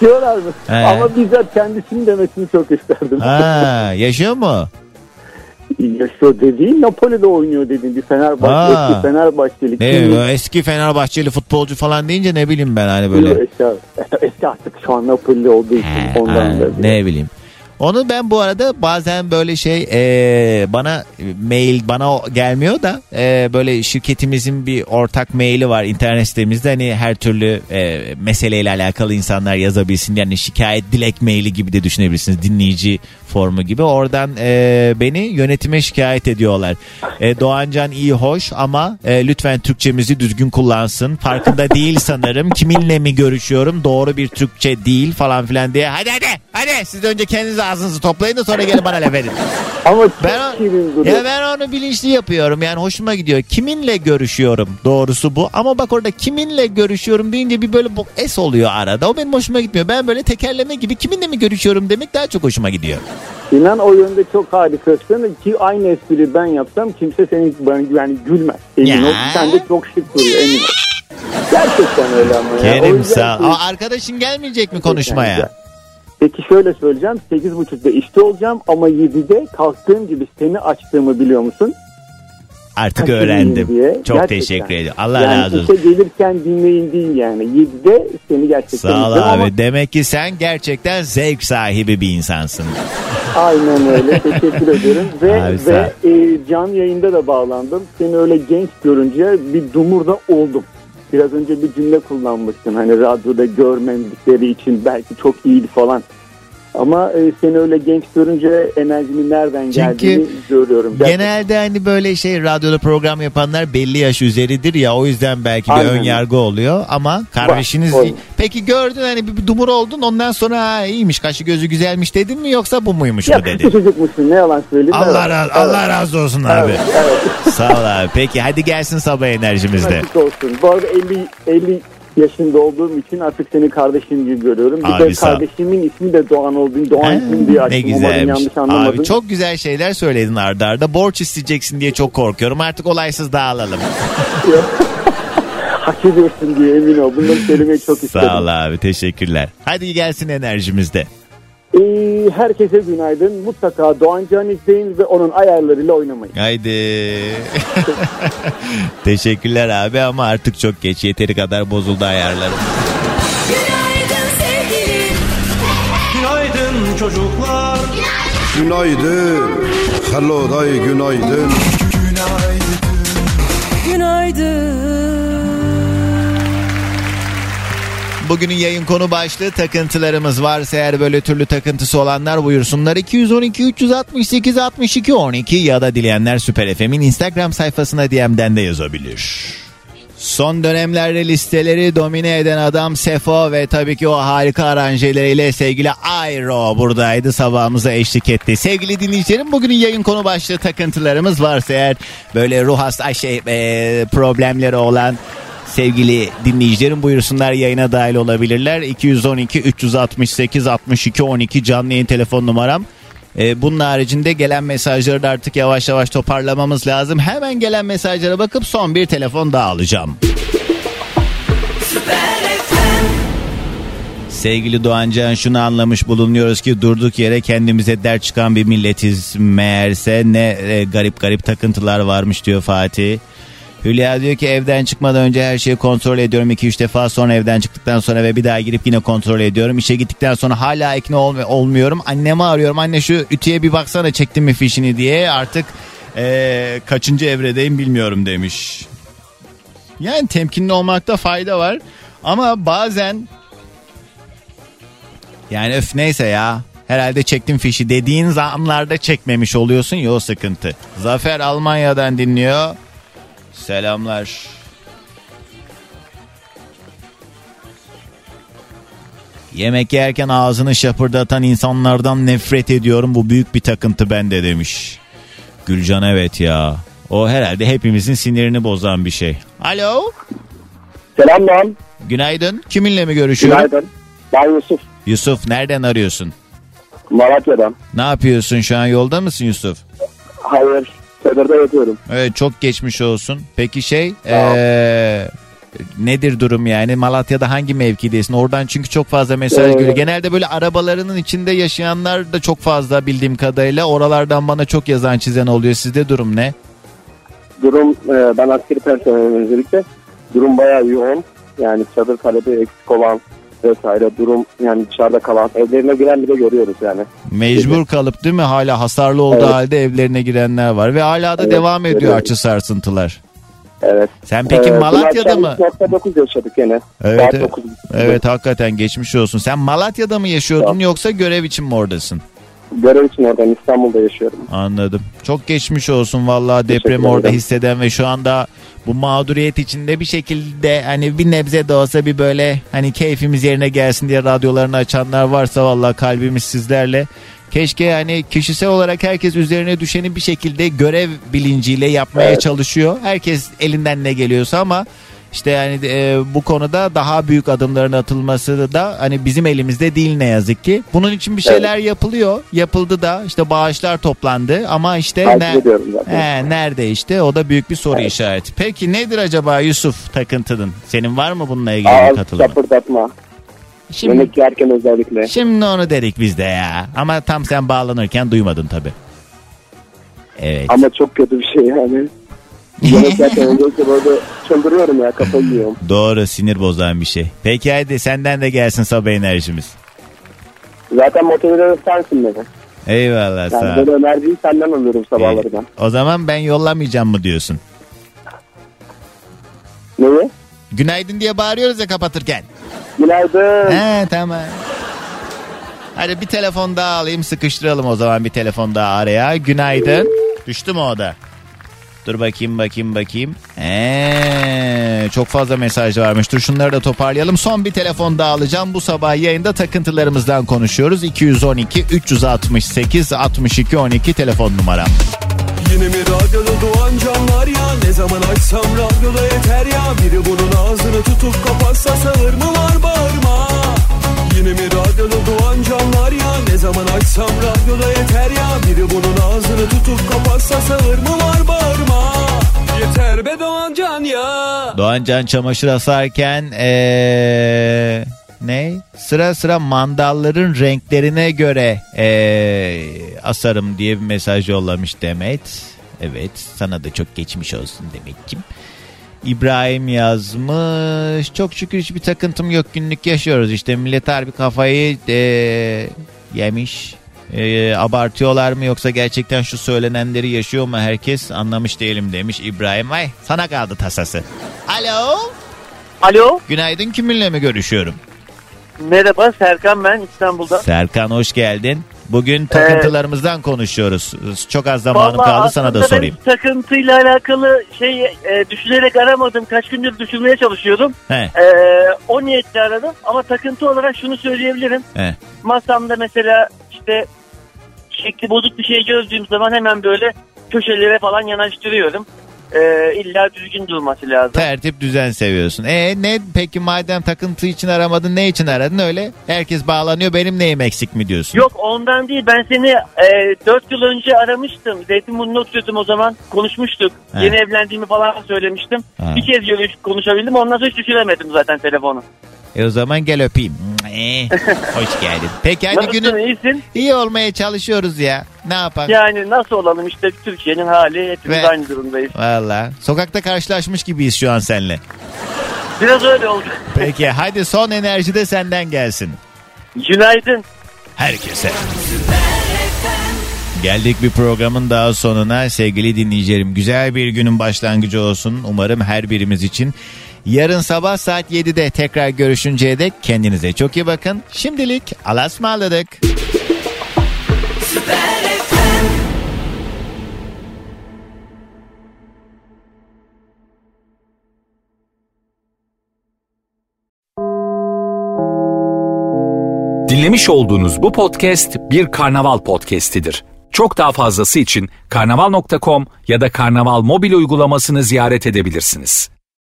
Diyorlar mı?
He.
Ama bizzat kendisinin demesini çok isterdim.
Ha, yaşıyor mu?
Yaşıyor dediğin Napoli'de oynuyor dediğin bir Fenerbahçe,
Ha.
eski Fenerbahçeli.
Ne
Kim-
eski Fenerbahçeli futbolcu falan deyince ne bileyim ben hani böyle.
Eski, eski artık şu an Napoli olduğu için ondan
Ha, ne bileyim. Onu ben bu arada bazen böyle şey e, bana mail bana gelmiyor da e, böyle şirketimizin bir ortak maili var internet sitemizde. Hani her türlü e, meseleyle alakalı insanlar yazabilsin yani şikayet dilek maili gibi de düşünebilirsiniz. Dinleyici formu gibi. Oradan e, beni yönetime şikayet ediyorlar. E, Doğancan iyi hoş ama e, lütfen Türkçemizi düzgün kullansın. Farkında değil sanırım. Kiminle mi görüşüyorum? Doğru bir Türkçe değil falan filan diye. Hadi hadi hadi. Siz önce kendiniz ağzınızı toplayın da sonra gelin bana laf edin.
Ama
ben, o- ya ben onu bilinçli yapıyorum yani hoşuma gidiyor. Kiminle görüşüyorum doğrusu bu ama bak orada kiminle görüşüyorum deyince bir böyle es oluyor arada o benim hoşuma gitmiyor. Ben böyle tekerleme gibi kiminle mi görüşüyorum demek daha çok hoşuma gidiyor.
İnan o yönde çok harikasın ki aynı espriyi ben yapsam kimse seni ben yani gülmez. Emin ol. Sen de çok şık duruyor emin ol. Gerçekten öyle ama ya.
Kerim sağ
ki-
Aa, arkadaşın gelmeyecek mi konuşmaya?
Peki şöyle söyleyeceğim. 8.30'da işte olacağım ama 7'de kalktığım gibi seni açtığımı biliyor musun?
Artık
Kaçırmayayım
öğrendim.
diye.
Çok
Gerçekten.
teşekkür ederim. Allah
yani
razı olsun.
gelirken dinleyin değil yani. 7'de seni gerçekten
Sağ ol abi.
ama
Demek ki sen gerçekten zevk sahibi bir insansın.
aynen öyle. Teşekkür ederim. Ve,
Abi
ve e, canlı yayında da bağlandım. Seni öyle genç görünce bir dumurda oldum. Biraz önce bir cümle kullanmıştın. Hani radyoda görmemdikleri için belki çok iyiydi falan. Ama e, seni öyle genç görünce enerjinin nereden geldiğini görüyorum. Gerçekten.
Genelde hani böyle şey radyoda program yapanlar belli yaş üzeridir ya o yüzden belki bir ön yargı oluyor ama kardeşiniz
var.
peki gördün hani bir, bir dumur oldun ondan sonra ha, iyiymiş kaşı gözü güzelmiş dedin mi yoksa bu muymuş mu
Yakışıklı
dedin?
çocukmuşsun ne yalan söyleyeyim.
Allah
Evet,
razı,
evet.
Allah razı olsun abi.
Evet, evet.
Sağ ol abi. Peki hadi gelsin sabah enerjimizde.
Açık olsun. Bu arada 50, 50 yaşında olduğum için artık seni kardeşim gibi görüyorum. Bir
Abi
de
sağ
kardeşimin ismi de Doğan olduğunu Doğan ismini diye
Ne
açtım. Umarım
güzelmiş.
yanlış anlamadın.
Abi çok güzel şeyler söyledin arda arda. Borç isteyeceksin diye çok korkuyorum. Artık olaysız dağılalım.
Hak ediyorsun diye emin ol. Bunları söylemeyi çok istedim.
Sağ ol abi teşekkürler. Hadi gelsin enerjimizde.
Ee, herkese günaydın. Mutlaka Doğan Can izleyin ve onun ayarlarıyla oynamayın.
Haydi. Teşekkürler abi ama artık çok geç. Yeteri kadar bozuldu ayarlarım.
Günaydın sevgilim.
Günaydın çocuklar.
Günaydın. Hello day günaydın.
Bugünün yayın konu başlığı takıntılarımız varsa eğer böyle türlü takıntısı olanlar buyursunlar 212 368 62 12 ya da dileyenler Süper FM'in Instagram sayfasına DM'den de yazabilir. Son dönemlerde listeleri domine eden adam Sefo ve tabii ki o harika aranjeleriyle sevgili Ayro buradaydı sabahımıza eşlik etti. Sevgili dinleyicilerim bugünün yayın konu başlığı takıntılarımız varsa eğer böyle ruh hasta şey e, problemleri olan sevgili dinleyicilerim buyursunlar yayına dahil olabilirler. 212 368 62 12 canlı yayın telefon numaram. Ee, bunun haricinde gelen mesajları da artık yavaş yavaş toparlamamız lazım. Hemen gelen mesajlara bakıp son bir telefon daha alacağım. Sevgili Doğancan şunu anlamış bulunuyoruz ki durduk yere kendimize dert çıkan bir milletiz meğerse ne e, garip garip takıntılar varmış diyor Fatih. Hülya diyor ki evden çıkmadan önce her şeyi kontrol ediyorum 2-3 defa sonra evden çıktıktan sonra ve bir daha girip yine kontrol ediyorum. İşe gittikten sonra hala ikna olm- olmuyorum. Annemi arıyorum anne şu ütüye bir baksana çektim mi fişini diye artık eee, kaçıncı evredeyim bilmiyorum demiş. Yani temkinli olmakta fayda var ama bazen yani öf neyse ya herhalde çektim fişi dediğin zamanlarda çekmemiş oluyorsun ya sıkıntı. Zafer Almanya'dan dinliyor. Selamlar. Yemek yerken ağzını şapırdatan insanlardan nefret ediyorum. Bu büyük bir takıntı bende demiş. Gülcan evet ya. O herhalde hepimizin sinirini bozan bir şey. Alo.
Selam lan.
Günaydın. Kiminle mi görüşüyorum?
Günaydın. Ben Yusuf.
Yusuf nereden arıyorsun?
Malatya'dan.
Ne yapıyorsun şu an yolda mısın Yusuf?
Hayır. Çadırda yatıyorum.
Evet çok geçmiş olsun. Peki şey eee, nedir durum yani Malatya'da hangi mevkidesin? Oradan çünkü çok fazla mesaj
Ee,
geliyor. Genelde böyle arabalarının içinde yaşayanlar da çok fazla bildiğim kadarıyla oralardan bana çok yazan çizen oluyor. Sizde durum ne?
Durum e, ben askeri personelim öncelikle. Durum bayağı yoğun. Yani çadır talebi eksik olan vesaire durum yani dışarıda kalan evlerine giren bile görüyoruz yani.
Mecbur kalıp değil mi? Hala hasarlı olduğu
Evet.
halde evlerine girenler var ve hala da
Evet,
devam ediyor
görüyorum.
açı sarsıntılar.
Evet.
Sen peki
Ee,
Malatya'da mı?
akşam 3.9 yaşadık yine.
Evet,
Saat
evet.
9.
Evet hakikaten geçmiş olsun. Sen Malatya'da mı yaşıyordun yoksa görev için mi oradasın?
Görev için oradan İstanbul'da yaşıyorum.
Anladım. Çok geçmiş olsun vallahi depremi orada hisseden ve şu anda bu mağduriyet içinde bir şekilde hani bir nebze de olsa bir böyle hani keyfimiz yerine gelsin diye radyolarını açanlar varsa vallahi kalbimiz sizlerle. Keşke hani kişisel olarak herkes üzerine düşeni bir şekilde görev bilinciyle yapmaya
Evet.
çalışıyor. Herkes elinden ne geliyorsa ama işte yani e, bu konuda daha büyük adımların atılması da hani bizim elimizde değil ne yazık ki. Bunun için bir şeyler yapılıyor. Yapıldı da işte bağışlar toplandı ama işte ne. He, nerede işte o da büyük bir soru işareti. Peki nedir acaba Yusuf takıntının? Senin var mı bununla ilgili
Ağız
katılımın?
şapırdatma.
Şimdi-
Yemek yerken özellikle.
Şimdi onu dedik biz de ya. Ama tam sen bağlanırken duymadın tabi. Evet.
Ama çok kötü bir şey yani. Özellikle böyle çıldırıyorum ya kafayı yiyorum.
Doğru sinir bozan bir şey. Peki hadi senden de gelsin sabah enerjimiz.
Zaten motive sensin beni.
Eyvallah sağ
Yani
ol.
böyle enerjiyi senden alıyorum sabahları ben.
O zaman ben yollamayacağım mı diyorsun?
Neyi?
Günaydın diye bağırıyoruz ya kapatırken.
Günaydın.
He tamam. Hadi bir telefon daha alayım sıkıştıralım o zaman bir telefon daha araya. Günaydın. Düştü mü o da? Dur bakayım bakayım bakayım. Ee, çok fazla mesaj varmış. Dur şunları da toparlayalım. Son bir telefon daha alacağım. Bu sabah yayında takıntılarımızdan konuşuyoruz. 212 368 62 12 telefon numaram.
Yine mi radyoda doğan canlar ya Ne zaman açsam radyoda yeter ya Biri bunun ağzını tutup kapatsa sağır mı var bağırma Yine mi radyoda doğan canlar ya Ne zaman açsam radyoda yeter ya Biri bunun ağzını tutup kapatsa sağır mı var bağırma Yeter be doğan can ya
Doğan Can çamaşır asarken ee, ne? Sıra sıra mandalların renklerine göre ee, asarım diye bir mesaj yollamış Demet. Evet sana da çok geçmiş olsun Demet'ciğim. İbrahim yazmış. Çok şükür hiçbir takıntım yok günlük yaşıyoruz işte millet harbi kafayı ee, yemiş. Ee, abartıyorlar mı yoksa gerçekten şu söylenenleri yaşıyor mu herkes anlamış değilim demiş İbrahim. Ay sana kaldı tasası. Alo.
Alo.
Günaydın kiminle mi görüşüyorum?
Merhaba Serkan ben İstanbul'da.
Serkan hoş geldin. Bugün takıntılarımızdan konuşuyoruz. Çok az zamanım kaldı sana da sorayım.
Ben takıntıyla alakalı şey e, düşünerek aramadım. Kaç gündür düşünmeye çalışıyordum.
He.
E, o niyetle aradım. Ama takıntı olarak şunu söyleyebilirim.
He.
Masamda mesela işte şekli bozuk bir şey gördüğüm zaman hemen böyle köşelere falan yanaştırıyorum. E, illa düzgün durması lazım.
Tertip düzen seviyorsun. E ne peki madem takıntı için aramadın ne için aradın öyle? Herkes bağlanıyor benim neyim eksik mi diyorsun?
Yok ondan değil ben seni e, 4 yıl önce aramıştım. Zeytinburnu'na oturuyordum o zaman konuşmuştuk.
He.
Yeni evlendiğimi falan söylemiştim.
Ha.
Bir kez görüş konuşabildim ondan sonra hiç düşüremedim zaten telefonu.
E o zaman gel öpeyim. E, hoş geldin. Peki hadi
Nasılsın,
günün
iyisin?
iyi olmaya çalışıyoruz ya. Ne yapalım?
Yani nasıl olalım işte Türkiye'nin hali hepimiz
Ve-
aynı durumdayız.
Valla. Sokakta karşılaşmış gibiyiz şu an seninle.
Biraz öyle oldu.
Peki hadi son enerji de senden gelsin.
Günaydın.
Herkese. Geldik bir programın daha sonuna sevgili dinleyicilerim. Güzel bir günün başlangıcı olsun. Umarım her birimiz için. Yarın sabah saat 7'de tekrar görüşünceye dek kendinize çok iyi bakın. Şimdilik alasmaladık.
Dinlemiş olduğunuz bu podcast bir karnaval podcastidir. Çok daha fazlası için karnaval.com ya da karnaval mobil uygulamasını ziyaret edebilirsiniz.